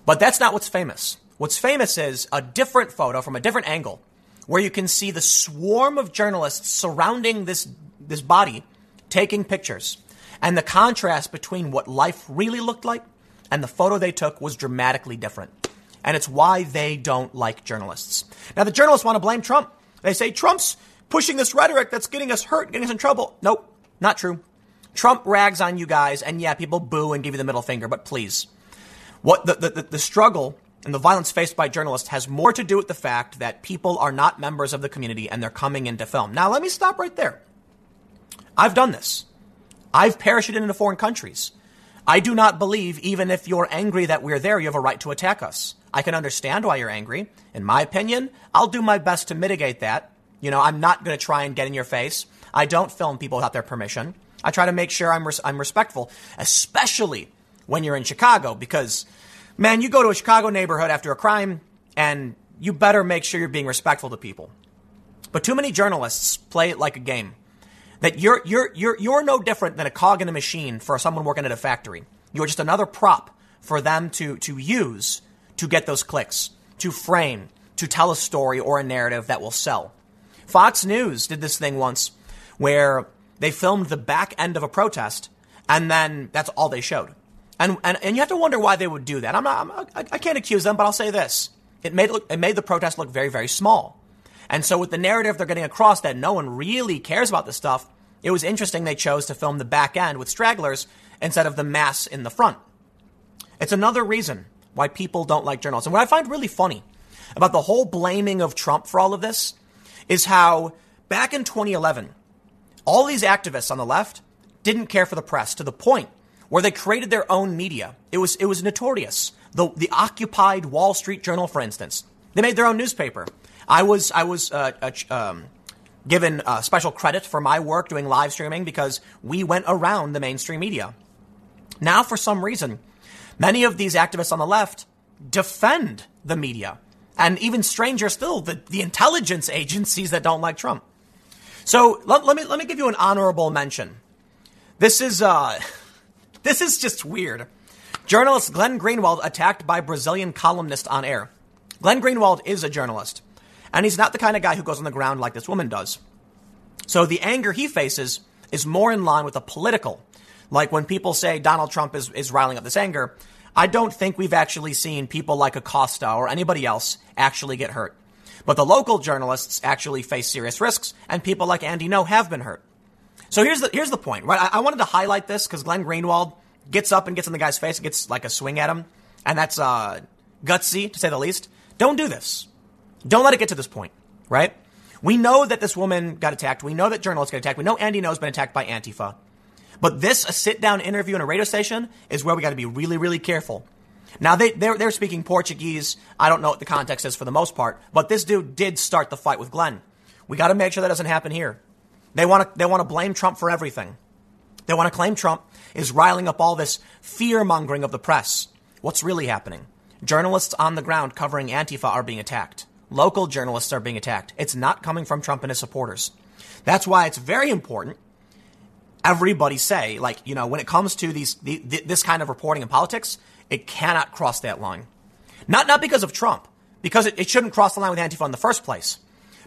But that's not what's famous. What's famous is a different photo from a different angle where you can see the swarm of journalists surrounding this, this body taking pictures. And the contrast between what life really looked like and the photo they took was dramatically different. And it's why they don't like journalists. Now, the journalists want to blame Trump. They say Trump's pushing this rhetoric that's getting us hurt, getting us in trouble. Nope, not true. Trump rags on you guys, and yeah, people boo and give you the middle finger, but please. What the, the, the struggle and the violence faced by journalists has more to do with the fact that people are not members of the community and they're coming into film. Now, let me stop right there. I've done this. I've parachuted into foreign countries. I do not believe, even if you're angry that we're there, you have a right to attack us. I can understand why you're angry. In my opinion, I'll do my best to mitigate that. You know, I'm not going to try and get in your face. I don't film people without their permission. I try to make sure I'm, res- I'm respectful, especially when you're in Chicago, because, man, you go to a Chicago neighborhood after a crime, and you better make sure you're being respectful to people. But too many journalists play it like a game. That you're, you're, you're, you're no different than a cog in a machine for someone working at a factory. You're just another prop for them to, to use to get those clicks, to frame, to tell a story or a narrative that will sell. Fox News did this thing once where they filmed the back end of a protest and then that's all they showed. And, and, and you have to wonder why they would do that. I'm not, I'm, I, I can't accuse them, but I'll say this. It made, it, look, it made the protest look very, very small. And so with the narrative they're getting across that no one really cares about this stuff, it was interesting they chose to film the back end with stragglers instead of the mass in the front. It's another reason why people don't like journalism. What I find really funny about the whole blaming of Trump for all of this is how back in 2011, all these activists on the left didn't care for the press to the point where they created their own media. It was, it was notorious. The, the Occupy Wall Street Journal, for instance, they made their own newspaper. I was, I was uh, uh, um, given uh, special credit for my work doing live streaming because we went around the mainstream media. Now, for some reason, many of these activists on the left defend the media. And even stranger still, the, the intelligence agencies that don't like Trump. So let, let, me let me give you an honorable mention. This is uh, this is just weird. Journalist Glenn Greenwald attacked by Brazilian columnist on air. Glenn Greenwald is a journalist, and he's not the kind of guy who goes on the ground like this woman does. So the anger he faces is more in line with a political. Like when people say Donald Trump is, is riling up this anger, I don't think we've actually seen people like Acosta or anybody else actually get hurt. But the local journalists actually face serious risks, and people like Andy Ngo have been hurt. So here's the here's the point, right? I, I wanted to highlight this because Glenn Greenwald gets up and gets in the guy's face and gets like a swing at him, and that's uh, gutsy to say the least. Don't do this. Don't let it get to this point, right? We know that this woman got attacked. We know that journalists got attacked. We know Andy Ngo's been attacked by Antifa. But this, a sit down interview in a radio station, is where we got to be really, really careful. Now they they're, they're speaking Portuguese. I don't know what the context is for the most part, but this dude did start the fight with Glenn. We got to make sure that doesn't happen here. They want to they want to blame Trump for everything. They want to claim Trump is riling up all this fear mongering of the press. What's really happening? Journalists on the ground covering Antifa are being attacked. Local journalists are being attacked. It's not coming from Trump and his supporters. That's why it's very important everybody say, like, you know, when it comes to these, the, this kind of reporting in politics, it cannot cross that line. Not, not because of Trump, because it, it shouldn't cross the line with Antifa in the first place.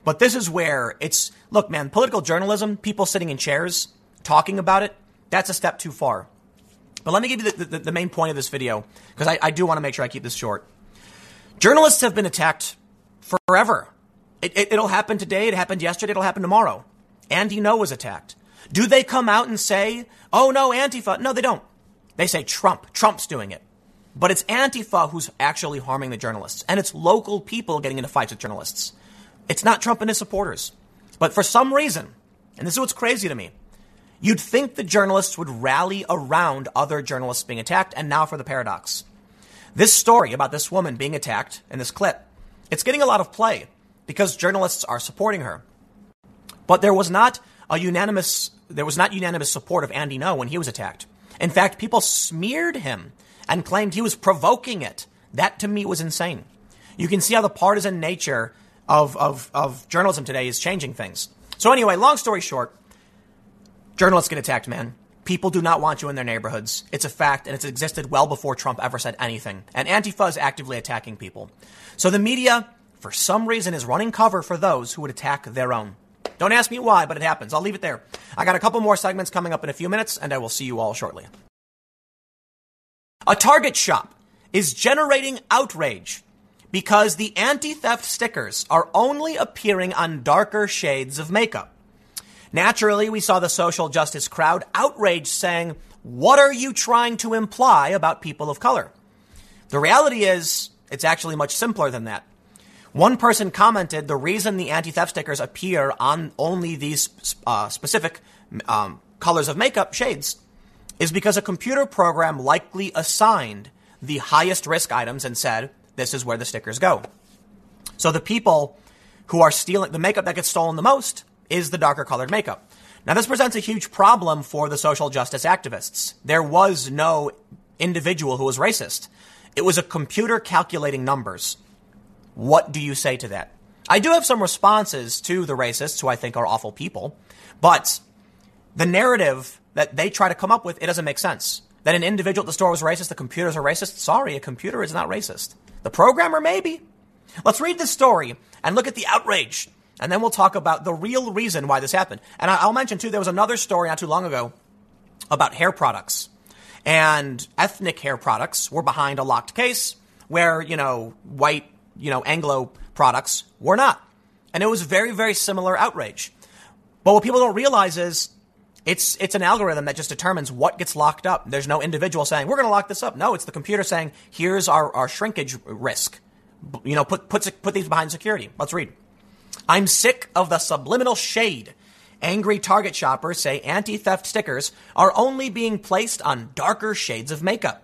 But this is where it's, look, man, political journalism, people sitting in chairs talking about it, that's a step too far. But let me give you the, the, the main point of this video, because I, I do want to make sure I keep this short. Journalists have been attacked forever. It, it, it'll happen today, it happened yesterday, it'll happen tomorrow. Andy Ngo was attacked. Do they come out and say, oh no, Antifa? No, they don't. They say Trump. Trump's doing it. But it's Antifa who's actually harming the journalists. And it's local people getting into fights with journalists. It's not Trump and his supporters. But for some reason, and this is what's crazy to me, you'd think the journalists would rally around other journalists being attacked. And now for the paradox. This story about this woman being attacked in this clip, it's getting a lot of play because journalists are supporting her. But there was not a unanimous, there was not unanimous support of Andy Ngo when he was attacked. In fact, people smeared him and claimed he was provoking it. That to me was insane. You can see how the partisan nature of, of, of journalism today is changing things. So anyway, long story short, journalists get attacked, man. People do not want you in their neighborhoods. It's a fact, and it's existed well before Trump ever said anything. And Antifa is actively attacking people. So the media, for some reason, is running cover for those who would attack their own. Don't ask me why, but it happens. I'll leave it there. I got a couple more segments coming up in a few minutes, and I will see you all shortly. A Target shop is generating outrage because the anti theft stickers are only appearing on darker shades of makeup. Naturally, we saw the social justice crowd outraged, saying, What are you trying to imply about people of color? The reality is, it's actually much simpler than that. One person commented the reason the anti theft stickers appear on only these uh, specific um, colors of makeup shades is because a computer program likely assigned the highest risk items and said, this is where the stickers go. So the people who are stealing the makeup that gets stolen the most is the darker colored makeup. Now, this presents a huge problem for the social justice activists. There was no individual who was racist. It was a computer calculating numbers. What do you say to that? I do have some responses to the racists who I think are awful people, but the narrative that they try to come up with, it doesn't make sense. That an individual at the store was racist, the computers are racist. Sorry, a computer is not racist. The programmer, maybe. Let's read this story and look at the outrage. And then we'll talk about the real reason why this happened. And I'll mention too, there was another story not too long ago about hair products. And ethnic hair products were behind a locked case where, you know, white, you know, Anglo products were not. And it was very, very similar outrage. But what people don't realize is it's, it's an algorithm that just determines what gets locked up. There's no individual saying, we're going to lock this up. No, it's the computer saying, here's our, our shrinkage risk. You know, put, put, put these behind security. Let's read. I'm sick of the subliminal shade. Angry Target shoppers say anti theft stickers are only being placed on darker shades of makeup.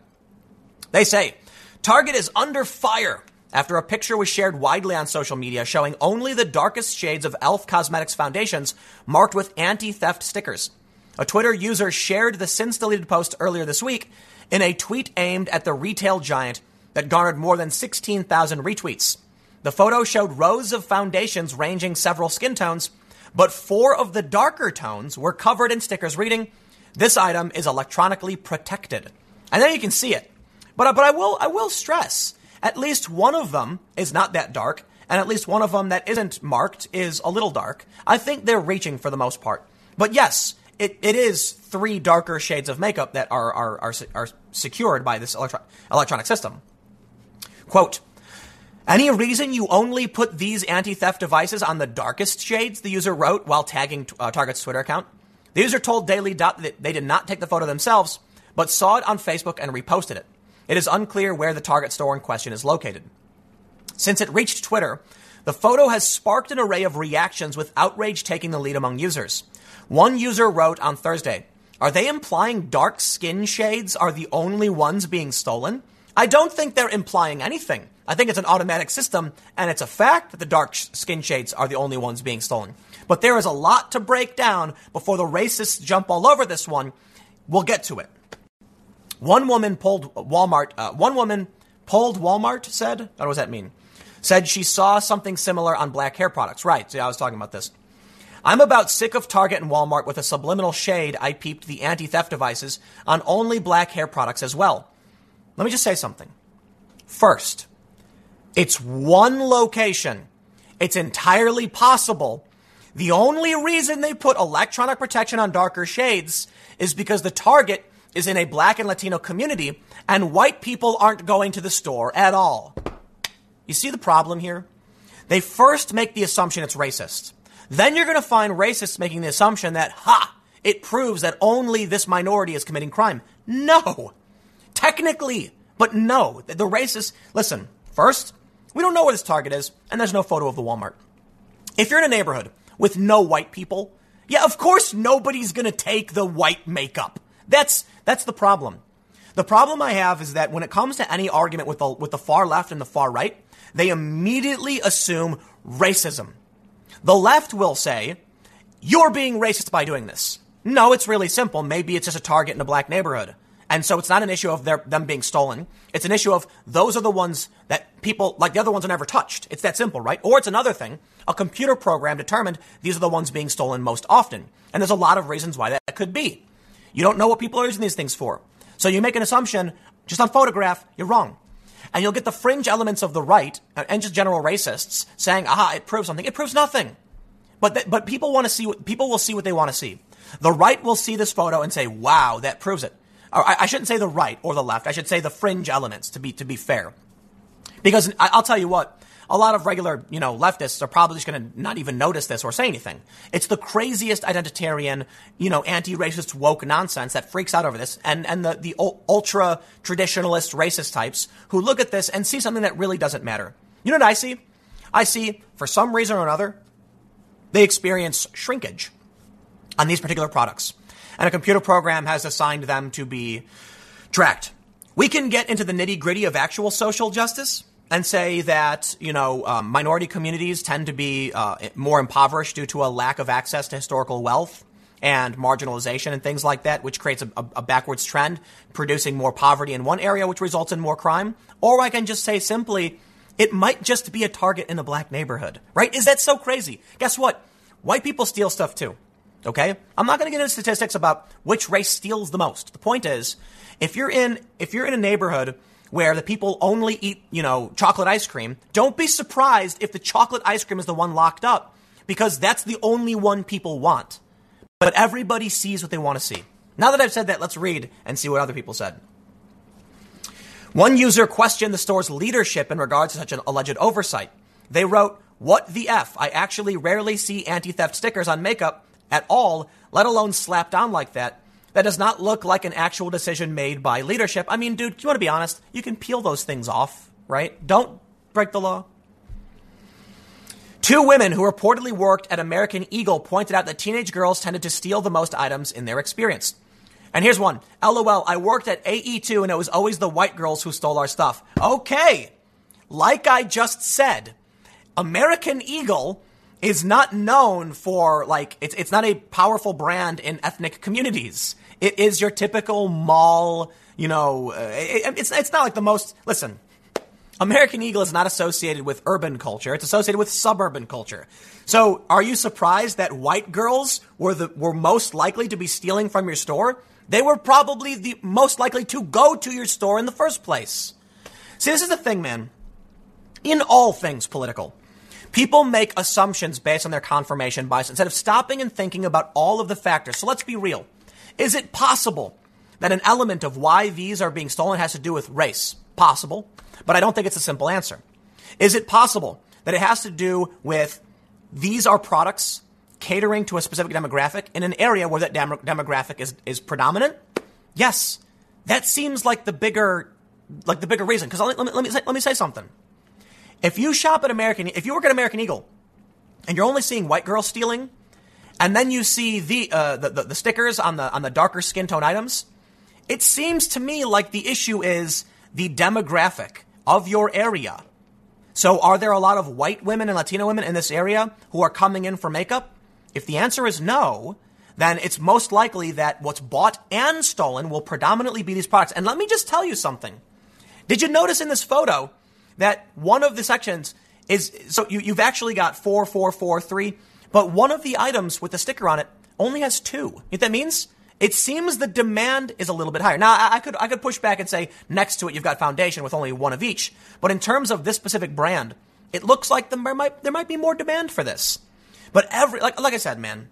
They say Target is under fire after a picture was shared widely on social media showing only the darkest shades of e.l.f. Cosmetics foundations marked with anti theft stickers. A Twitter user shared the since deleted post earlier this week in a tweet aimed at the retail giant that garnered more than 16,000 retweets. The photo showed rows of foundations ranging several skin tones, but four of the darker tones were covered in stickers reading, This item is electronically protected. And then you can see it. But, uh, but I, will, I will stress, at least one of them is not that dark, and at least one of them that isn't marked is a little dark. I think they're reaching for the most part. But yes, it, it is three darker shades of makeup that are, are, are, are secured by this electro- electronic system. Quote, any reason you only put these anti theft devices on the darkest shades? The user wrote while tagging uh, Target's Twitter account. The user told Daily Dot that they did not take the photo themselves, but saw it on Facebook and reposted it. It is unclear where the Target store in question is located. Since it reached Twitter, the photo has sparked an array of reactions with outrage taking the lead among users. One user wrote on Thursday, Are they implying dark skin shades are the only ones being stolen? I don't think they're implying anything. I think it's an automatic system, and it's a fact that the dark skin shades are the only ones being stolen. But there is a lot to break down before the racists jump all over this one. We'll get to it. One woman pulled Walmart. Uh, one woman pulled Walmart. Said, what does that mean? Said she saw something similar on black hair products. Right. Yeah, I was talking about this. I'm about sick of Target and Walmart with a subliminal shade. I peeped the anti-theft devices on only black hair products as well. Let me just say something. First, it's one location. It's entirely possible. The only reason they put electronic protection on darker shades is because the target is in a black and Latino community and white people aren't going to the store at all. You see the problem here? They first make the assumption it's racist. Then you're going to find racists making the assumption that, ha, it proves that only this minority is committing crime. No. Technically, but no. The racists, listen, first, we don't know where this target is, and there's no photo of the Walmart. If you're in a neighborhood with no white people, yeah, of course nobody's going to take the white makeup. That's that's the problem. The problem I have is that when it comes to any argument with the with the far left and the far right, they immediately assume racism. The left will say, "You're being racist by doing this." No, it's really simple. Maybe it's just a target in a black neighborhood. And so it's not an issue of their, them being stolen. It's an issue of those are the ones that people, like the other ones, are never touched. It's that simple, right? Or it's another thing. A computer program determined these are the ones being stolen most often. And there's a lot of reasons why that could be. You don't know what people are using these things for. So you make an assumption just on photograph, you're wrong. And you'll get the fringe elements of the right uh, and just general racists saying, aha, it proves something. It proves nothing. But, th- but people want to see what, people will see what they want to see. The right will see this photo and say, wow, that proves it or I, I shouldn't say the right or the left. I should say the fringe elements to be to be fair. Because I, I'll tell you what, a lot of regular, you know, leftists are probably just going to not even notice this or say anything. It's the craziest identitarian, you know, anti-racist woke nonsense that freaks out over this, and and the the ultra traditionalist racist types who look at this and see something that really doesn't matter. You know what I see? I see, for some reason or another, they experience shrinkage on these particular products, and a computer program has assigned them to be tracked. We can get into the nitty gritty of actual social justice and say that you know um, minority communities tend to be uh, more impoverished due to a lack of access to historical wealth and marginalization and things like that, which creates a, a, a, backwards trend, producing more poverty in one area, which results in more crime. Or I can just say simply, it might just be a target in a black neighborhood, right? Is that so crazy? Guess what? White people steal stuff too. Okay? I'm not going to get into statistics about which race steals the most. The point is, if you're in if you're in a neighborhood where the people only eat, you know, chocolate ice cream, don't be surprised if the chocolate ice cream is the one locked up because that's the only one people want. But everybody sees what they want to see. Now that I've said that, let's read and see what other people said. One user questioned the store's leadership in regards to such an alleged oversight. They wrote, What the F? I actually rarely see anti theft stickers on makeup at all, let alone slapped on like that. That does not look like an actual decision made by leadership. I mean, dude, you want to be honest? You can peel those things off, right? Don't break the law. Two women who reportedly worked at American Eagle pointed out that teenage girls tended to steal the most items in their experience. And here's one. LOL, I worked at AE2 and it was always the white girls who stole our stuff. Okay. Like I just said, American Eagle is not known for like it's it's not a powerful brand in ethnic communities. It is your typical mall, you know. Uh, it, it's it's not like the most. Listen, American Eagle is not associated with urban culture. It's associated with suburban culture. So, are you surprised that white girls were the were most likely to be stealing from your store? They were probably the most likely to go to your store in the first place. See, this is the thing, man. In all things political, People make assumptions based on their confirmation bias instead of stopping and thinking about all of the factors. So let's be real. Is it possible that an element of why these are being stolen has to do with race? Possible, but I don't think it's a simple answer. Is it possible that it has to do with these are products catering to a specific demographic in an area where that dem- demographic is, is predominant? Yes. That seems like the bigger, like the bigger reason. Because let, let, me, let, me say, let me say something. If you shop at American, if you work at American Eagle, and you're only seeing white girls stealing, and then you see the, uh, the, the, the stickers on the on the darker skin tone items, it seems to me like the issue is the demographic of your area. So, are there a lot of white women and Latino women in this area who are coming in for makeup? If the answer is no, then it's most likely that what's bought and stolen will predominantly be these products. And let me just tell you something. Did you notice in this photo that one of the sections is so you, you've actually got four, four, four, three, but one of the items with the sticker on it only has two. You know what that means? It seems the demand is a little bit higher. Now, I, I could I could push back and say next to it you've got foundation with only one of each, but in terms of this specific brand, it looks like there might there might be more demand for this. But every like like I said, man,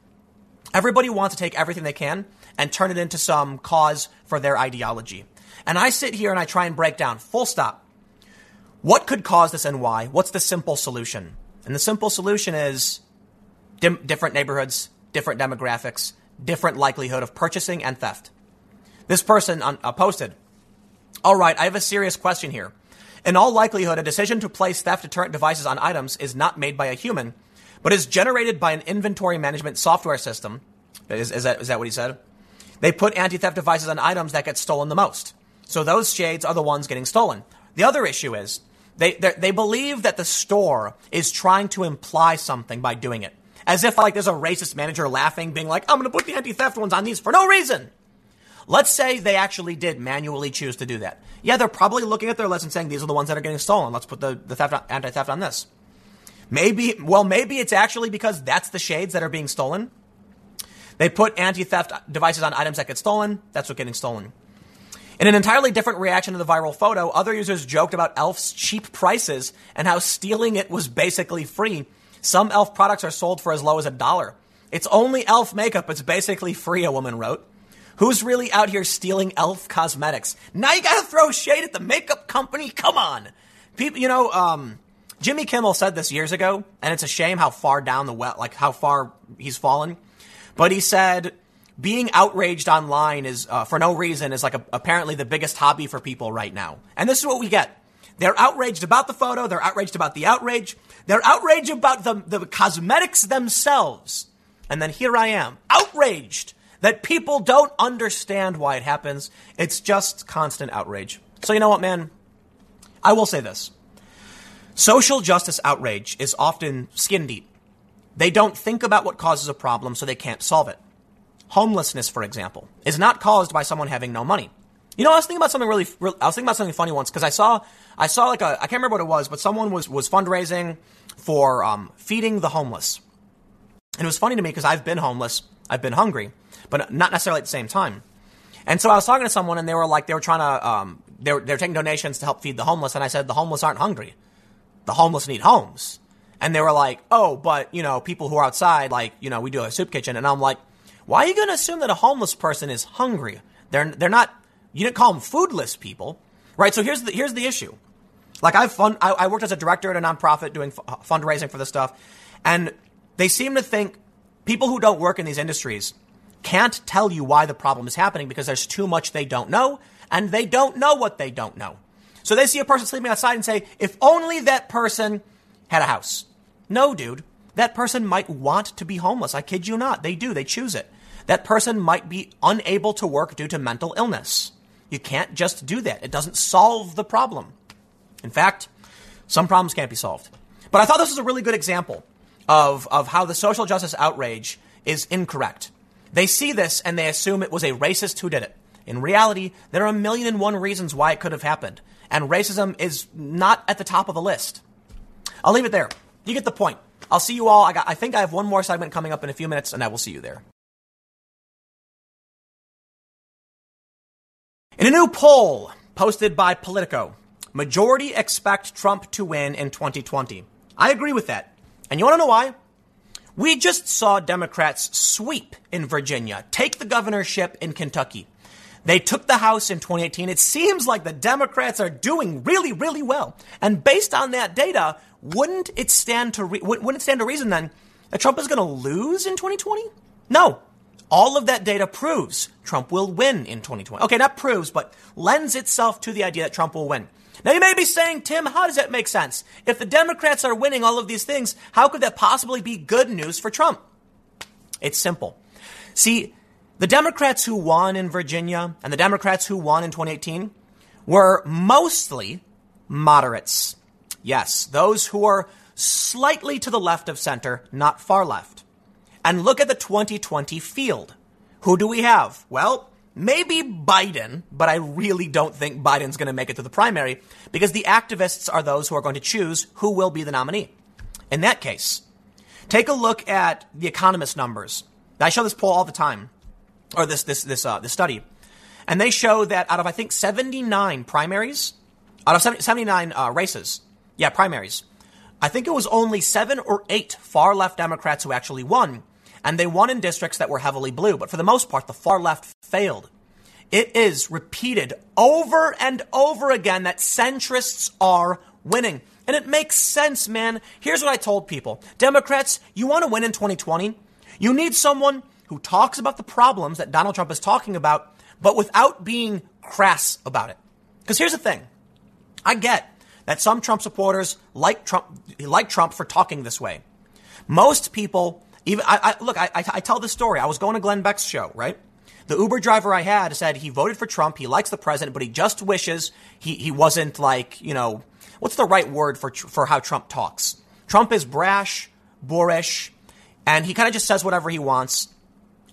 everybody wants to take everything they can and turn it into some cause for their ideology. And I sit here and I try and break down full stop what could cause this and why? What's the simple solution? And the simple solution is dim- different neighborhoods, different demographics, different likelihood of purchasing and theft. This person uh, posted, All right, I have a serious question here. In all likelihood, a decision to place theft deterrent devices on items is not made by a human, but is generated by an inventory management software system. Is, is, that, is that what he said? They put anti theft devices on items that get stolen the most. So those shades are the ones getting stolen. The other issue is they, they believe that the store is trying to imply something by doing it. As if like there's a racist manager laughing, being like, I'm going to put the anti-theft ones on these for no reason. Let's say they actually did manually choose to do that. Yeah, they're probably looking at their list and saying, these are the ones that are getting stolen. Let's put the, the theft, anti-theft on this. Maybe, well, maybe it's actually because that's the shades that are being stolen. They put anti-theft devices on items that get stolen. That's what getting stolen. In an entirely different reaction to the viral photo, other users joked about Elf's cheap prices and how stealing it was basically free. Some Elf products are sold for as low as a dollar. It's only Elf makeup, it's basically free, a woman wrote. Who's really out here stealing Elf cosmetics? Now you gotta throw shade at the makeup company? Come on. People, you know, um, Jimmy Kimmel said this years ago, and it's a shame how far down the well, like how far he's fallen. But he said being outraged online is uh, for no reason is like a, apparently the biggest hobby for people right now. And this is what we get. They're outraged about the photo. They're outraged about the outrage. They're outraged about the, the cosmetics themselves. And then here I am, outraged that people don't understand why it happens. It's just constant outrage. So you know what, man? I will say this. Social justice outrage is often skin deep. They don't think about what causes a problem, so they can't solve it. Homelessness, for example, is not caused by someone having no money. You know, I was thinking about something really, I was thinking about something funny once because I saw, I saw like a, I can't remember what it was, but someone was, was fundraising for um, feeding the homeless. And it was funny to me because I've been homeless, I've been hungry, but not necessarily at the same time. And so I was talking to someone and they were like, they were trying to, um, they were, they were taking donations to help feed the homeless. And I said, the homeless aren't hungry. The homeless need homes. And they were like, oh, but, you know, people who are outside, like, you know, we do a soup kitchen. And I'm like, why are you going to assume that a homeless person is hungry? They're, they're not, you didn't call them foodless people, right? So here's the, here's the issue. Like I've fun, I, I worked as a director at a nonprofit doing f- fundraising for this stuff. And they seem to think people who don't work in these industries can't tell you why the problem is happening because there's too much they don't know and they don't know what they don't know. So they see a person sleeping outside and say, if only that person had a house. No, dude. That person might want to be homeless. I kid you not. They do. They choose it. That person might be unable to work due to mental illness. You can't just do that. It doesn't solve the problem. In fact, some problems can't be solved. But I thought this was a really good example of, of how the social justice outrage is incorrect. They see this and they assume it was a racist who did it. In reality, there are a million and one reasons why it could have happened. And racism is not at the top of the list. I'll leave it there. You get the point. I'll see you all. I, got, I think I have one more segment coming up in a few minutes, and I will see you there. In a new poll posted by Politico, majority expect Trump to win in 2020. I agree with that. And you want to know why? We just saw Democrats sweep in Virginia, take the governorship in Kentucky. They took the House in 2018. It seems like the Democrats are doing really, really well. And based on that data, wouldn't it stand to re- wouldn't it stand to reason then that Trump is going to lose in 2020? No. All of that data proves Trump will win in 2020. Okay, not proves, but lends itself to the idea that Trump will win. Now you may be saying, Tim, how does that make sense? If the Democrats are winning all of these things, how could that possibly be good news for Trump? It's simple. See, the Democrats who won in Virginia and the Democrats who won in 2018 were mostly moderates. Yes, those who are slightly to the left of center, not far left. And look at the 2020 field. Who do we have? Well, maybe Biden, but I really don't think Biden's going to make it to the primary because the activists are those who are going to choose who will be the nominee. In that case, take a look at the economist numbers. I show this poll all the time, or this this this uh, this study, and they show that out of I think 79 primaries, out of 79 uh, races, yeah, primaries. I think it was only seven or eight far left Democrats who actually won, and they won in districts that were heavily blue. But for the most part, the far left failed. It is repeated over and over again that centrists are winning. And it makes sense, man. Here's what I told people Democrats, you want to win in 2020? You need someone who talks about the problems that Donald Trump is talking about, but without being crass about it. Because here's the thing I get that some Trump supporters like Trump, like Trump for talking this way. Most people, even I, I look, I, I, I tell this story. I was going to Glenn Beck's show, right? The Uber driver I had said he voted for Trump. He likes the president, but he just wishes he, he wasn't like, you know, what's the right word for, for how Trump talks? Trump is brash, boorish, and he kind of just says whatever he wants.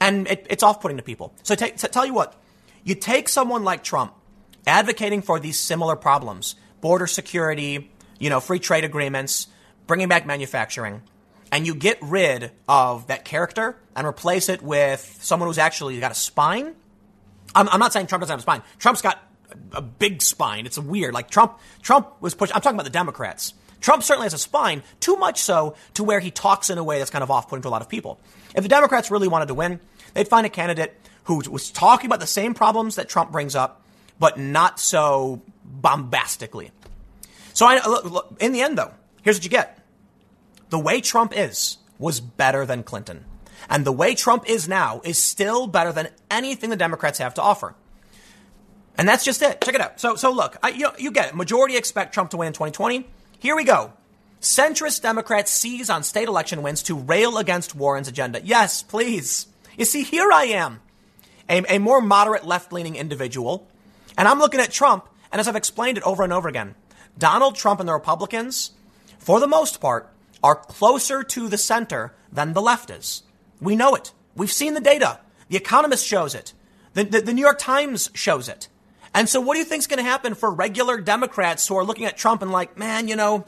And it, it's off putting to people. So, t- tell you what, you take someone like Trump advocating for these similar problems border security, you know, free trade agreements, bringing back manufacturing, and you get rid of that character and replace it with someone who's actually got a spine. I'm, I'm not saying Trump doesn't have a spine. Trump's got a, a big spine. It's weird. Like Trump, Trump was pushed. I'm talking about the Democrats. Trump certainly has a spine, too much so to where he talks in a way that's kind of off-putting to a lot of people. If the Democrats really wanted to win, they'd find a candidate who was talking about the same problems that Trump brings up, but not so bombastically. So I, look, look, in the end, though, Here's what you get. The way Trump is was better than Clinton. And the way Trump is now is still better than anything the Democrats have to offer. And that's just it. Check it out. So, so look, I, you, you get it. Majority expect Trump to win in 2020. Here we go. Centrist Democrats seize on state election wins to rail against Warren's agenda. Yes, please. You see, here I am, a, a more moderate left leaning individual, and I'm looking at Trump, and as I've explained it over and over again, Donald Trump and the Republicans, for the most part, are closer to the center than the left is. We know it. We've seen the data. The Economist shows it. The, the, the New York Times shows it. And so what do you think is going to happen for regular Democrats who are looking at Trump and like, man, you know,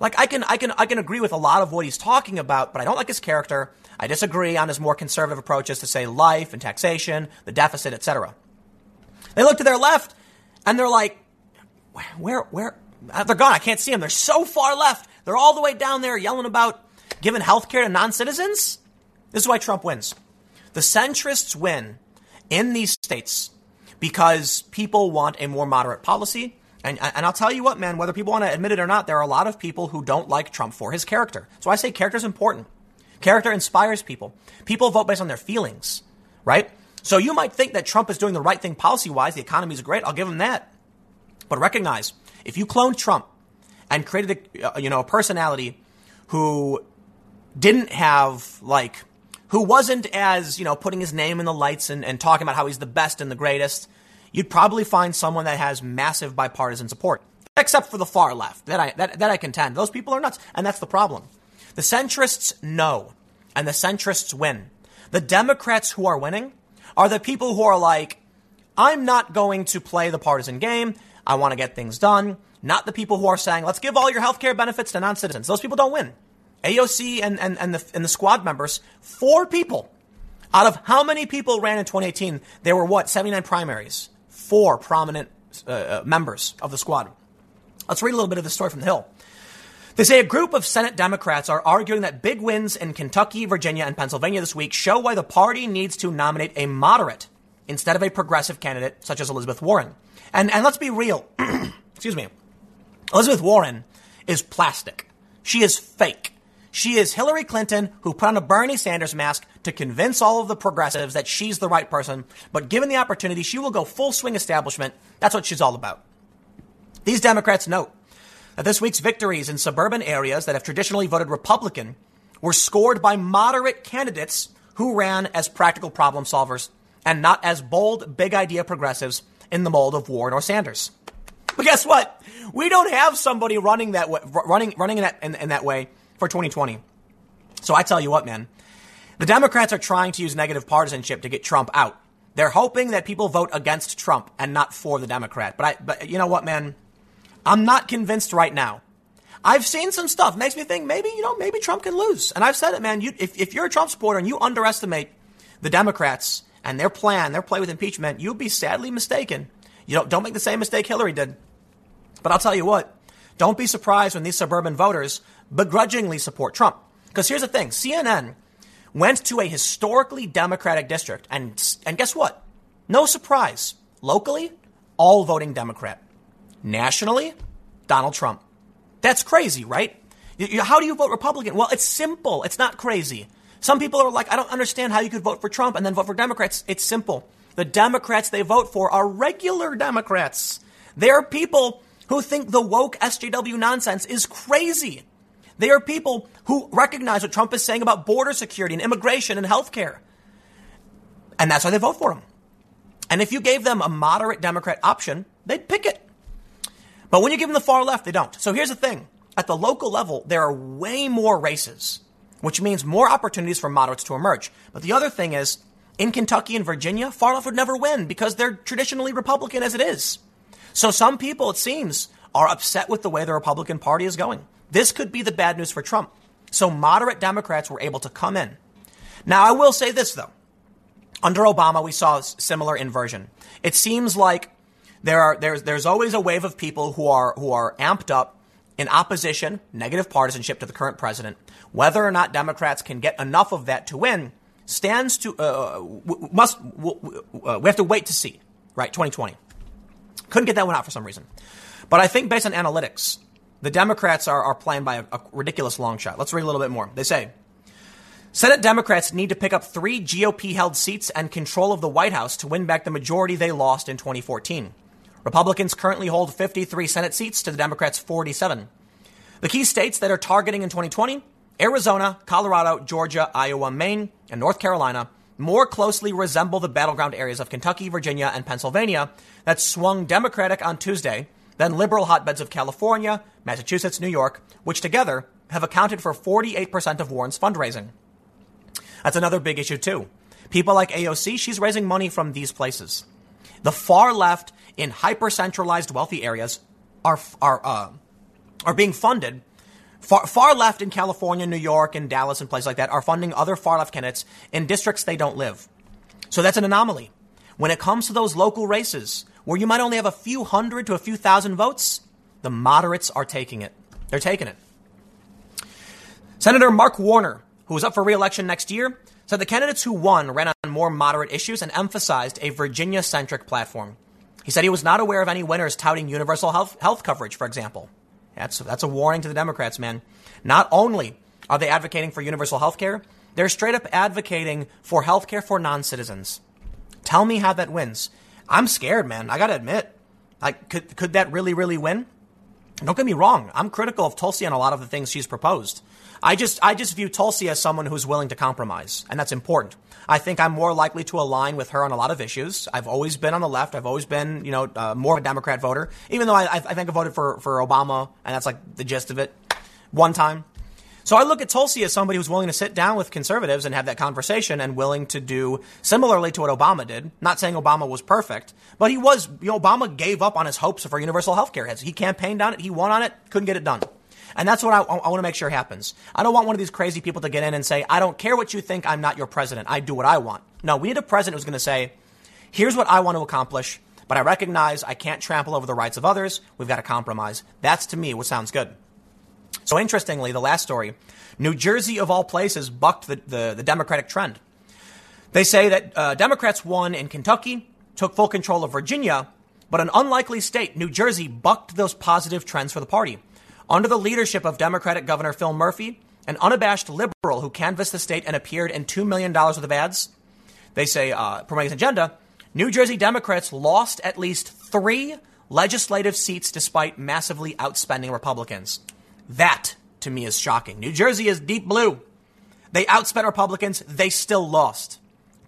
like I can, I can, I can agree with a lot of what he's talking about, but I don't like his character. I disagree on his more conservative approaches to say life and taxation, the deficit, etc. They look to their left and they're like, where, where, uh, they're gone. I can't see them. They're so far left. They're all the way down there yelling about giving health care to non-citizens. This is why Trump wins. The centrists win in these states because people want a more moderate policy. And, and I'll tell you what, man, whether people want to admit it or not, there are a lot of people who don't like Trump for his character. So I say character is important. Character inspires people. People vote based on their feelings, right? So you might think that Trump is doing the right thing policy wise. The economy is great. I'll give him that. But recognize if you cloned Trump and created a, uh, you know, a personality who didn't have like who wasn't as, you know, putting his name in the lights and, and talking about how he's the best and the greatest, you'd probably find someone that has massive bipartisan support. Except for the far left. That I, that, that I contend. Those people are nuts. And that's the problem. The centrists know. And the centrists win. The Democrats who are winning are the people who are like, I'm not going to play the partisan game. I want to get things done. Not the people who are saying, let's give all your health care benefits to non citizens. Those people don't win. AOC and, and, and, the, and the squad members, four people out of how many people ran in 2018? There were what, 79 primaries? Four prominent uh, uh, members of the squad. Let's read a little bit of the story from the Hill. They say a group of Senate Democrats are arguing that big wins in Kentucky, Virginia, and Pennsylvania this week show why the party needs to nominate a moderate instead of a progressive candidate such as Elizabeth Warren. And, and let's be real. Excuse me. Elizabeth Warren is plastic. She is fake. She is Hillary Clinton who put on a Bernie Sanders mask to convince all of the progressives that she's the right person. But given the opportunity, she will go full swing establishment. That's what she's all about. These Democrats note that this week's victories in suburban areas that have traditionally voted Republican were scored by moderate candidates who ran as practical problem solvers and not as bold, big idea progressives in the mold of Warren or Sanders. But guess what? We don't have somebody running that way, running running in that in, in that way for 2020. So I tell you what, man, the Democrats are trying to use negative partisanship to get Trump out. They're hoping that people vote against Trump and not for the Democrat. But I, but you know what, man? I'm not convinced right now. I've seen some stuff makes me think maybe you know maybe Trump can lose. And I've said it, man. You, if if you're a Trump supporter and you underestimate the Democrats and their plan, their play with impeachment, you'll be sadly mistaken. You don't don't make the same mistake Hillary did. But I'll tell you what. Don't be surprised when these suburban voters begrudgingly support Trump. Because here's the thing CNN went to a historically Democratic district, and, and guess what? No surprise. Locally, all voting Democrat. Nationally, Donald Trump. That's crazy, right? How do you vote Republican? Well, it's simple. It's not crazy. Some people are like, I don't understand how you could vote for Trump and then vote for Democrats. It's simple. The Democrats they vote for are regular Democrats. They're people who think the woke SJW nonsense is crazy. They are people who recognize what Trump is saying about border security and immigration and healthcare. And that's why they vote for him. And if you gave them a moderate Democrat option, they'd pick it. But when you give them the far left, they don't. So here's the thing. At the local level, there are way more races, which means more opportunities for moderates to emerge. But the other thing is, in Kentucky and Virginia, far left would never win because they're traditionally Republican as it is. So some people, it seems, are upset with the way the Republican Party is going. This could be the bad news for Trump. So moderate Democrats were able to come in. Now, I will say this though. Under Obama, we saw a similar inversion. It seems like there are, there's, there's always a wave of people who are, who are amped up in opposition, negative partisanship to the current president. Whether or not Democrats can get enough of that to win stands to, uh, must, uh, we have to wait to see, right? 2020. Couldn't get that one out for some reason. But I think based on analytics, the Democrats are, are playing by a, a ridiculous long shot. Let's read a little bit more. They say Senate Democrats need to pick up three GOP held seats and control of the White House to win back the majority they lost in 2014. Republicans currently hold 53 Senate seats to the Democrats' 47. The key states that are targeting in 2020 Arizona, Colorado, Georgia, Iowa, Maine, and North Carolina more closely resemble the battleground areas of Kentucky, Virginia, and Pennsylvania that swung Democratic on Tuesday than liberal hotbeds of California, Massachusetts, New York, which together have accounted for 48% of Warren's fundraising. That's another big issue, too. People like AOC, she's raising money from these places. The far left in hyper centralized wealthy areas are, are, uh, are being funded. Far, far left in California, New York, and Dallas and places like that are funding other far left candidates in districts they don't live. So that's an anomaly. When it comes to those local races where you might only have a few hundred to a few thousand votes, the moderates are taking it. They're taking it. Senator Mark Warner, who is up for re-election next year, said the candidates who won ran on more moderate issues and emphasized a Virginia-centric platform. He said he was not aware of any winners touting universal health, health coverage, for example. That's, that's a warning to the Democrats, man. Not only are they advocating for universal health care, they're straight up advocating for health care for non citizens. Tell me how that wins. I'm scared, man. I gotta admit. Like, could, could that really, really win? Don't get me wrong. I'm critical of Tulsi on a lot of the things she's proposed. I just, I just view Tulsi as someone who's willing to compromise, and that's important. I think I'm more likely to align with her on a lot of issues. I've always been on the left. I've always been, you know, uh, more of a Democrat voter, even though I, I think I voted for, for Obama, and that's like the gist of it one time. So I look at Tulsi as somebody who's willing to sit down with conservatives and have that conversation and willing to do similarly to what Obama did. Not saying Obama was perfect, but he was, you know, Obama gave up on his hopes for universal health care. He campaigned on it. He won on it. Couldn't get it done. And that's what I, I want to make sure happens. I don't want one of these crazy people to get in and say, I don't care what you think. I'm not your president. I do what I want. No, we need a president who's going to say, here's what I want to accomplish, but I recognize I can't trample over the rights of others. We've got to compromise. That's to me what sounds good. So interestingly, the last story, New Jersey of all places bucked the, the, the Democratic trend. They say that uh, Democrats won in Kentucky, took full control of Virginia, but an unlikely state, New Jersey, bucked those positive trends for the party. Under the leadership of Democratic Governor Phil Murphy, an unabashed liberal who canvassed the state and appeared in $2 million worth of ads, they say, uh, promoting his agenda, New Jersey Democrats lost at least three legislative seats despite massively outspending Republicans. That, to me, is shocking. New Jersey is deep blue. They outspent Republicans, they still lost.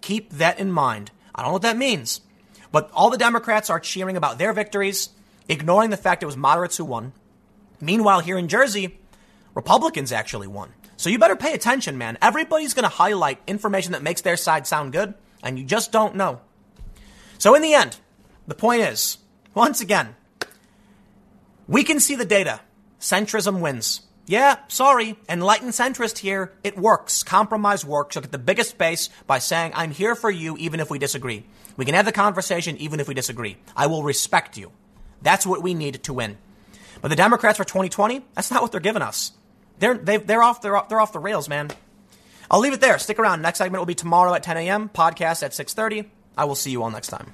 Keep that in mind. I don't know what that means, but all the Democrats are cheering about their victories, ignoring the fact it was moderates who won. Meanwhile, here in Jersey, Republicans actually won. So you better pay attention, man. Everybody's going to highlight information that makes their side sound good, and you just don't know. So in the end, the point is, once again, we can see the data. Centrism wins. Yeah, sorry, enlightened centrist here. It works. Compromise works. Look at the biggest base by saying, I'm here for you even if we disagree. We can have the conversation even if we disagree. I will respect you. That's what we need to win. But the Democrats for 2020, that's not what they're giving us. They're, they, they're, off, they're, off, they're off the rails, man. I'll leave it there. Stick around. Next segment will be tomorrow at 10 a.m. Podcast at 6.30. I will see you all next time.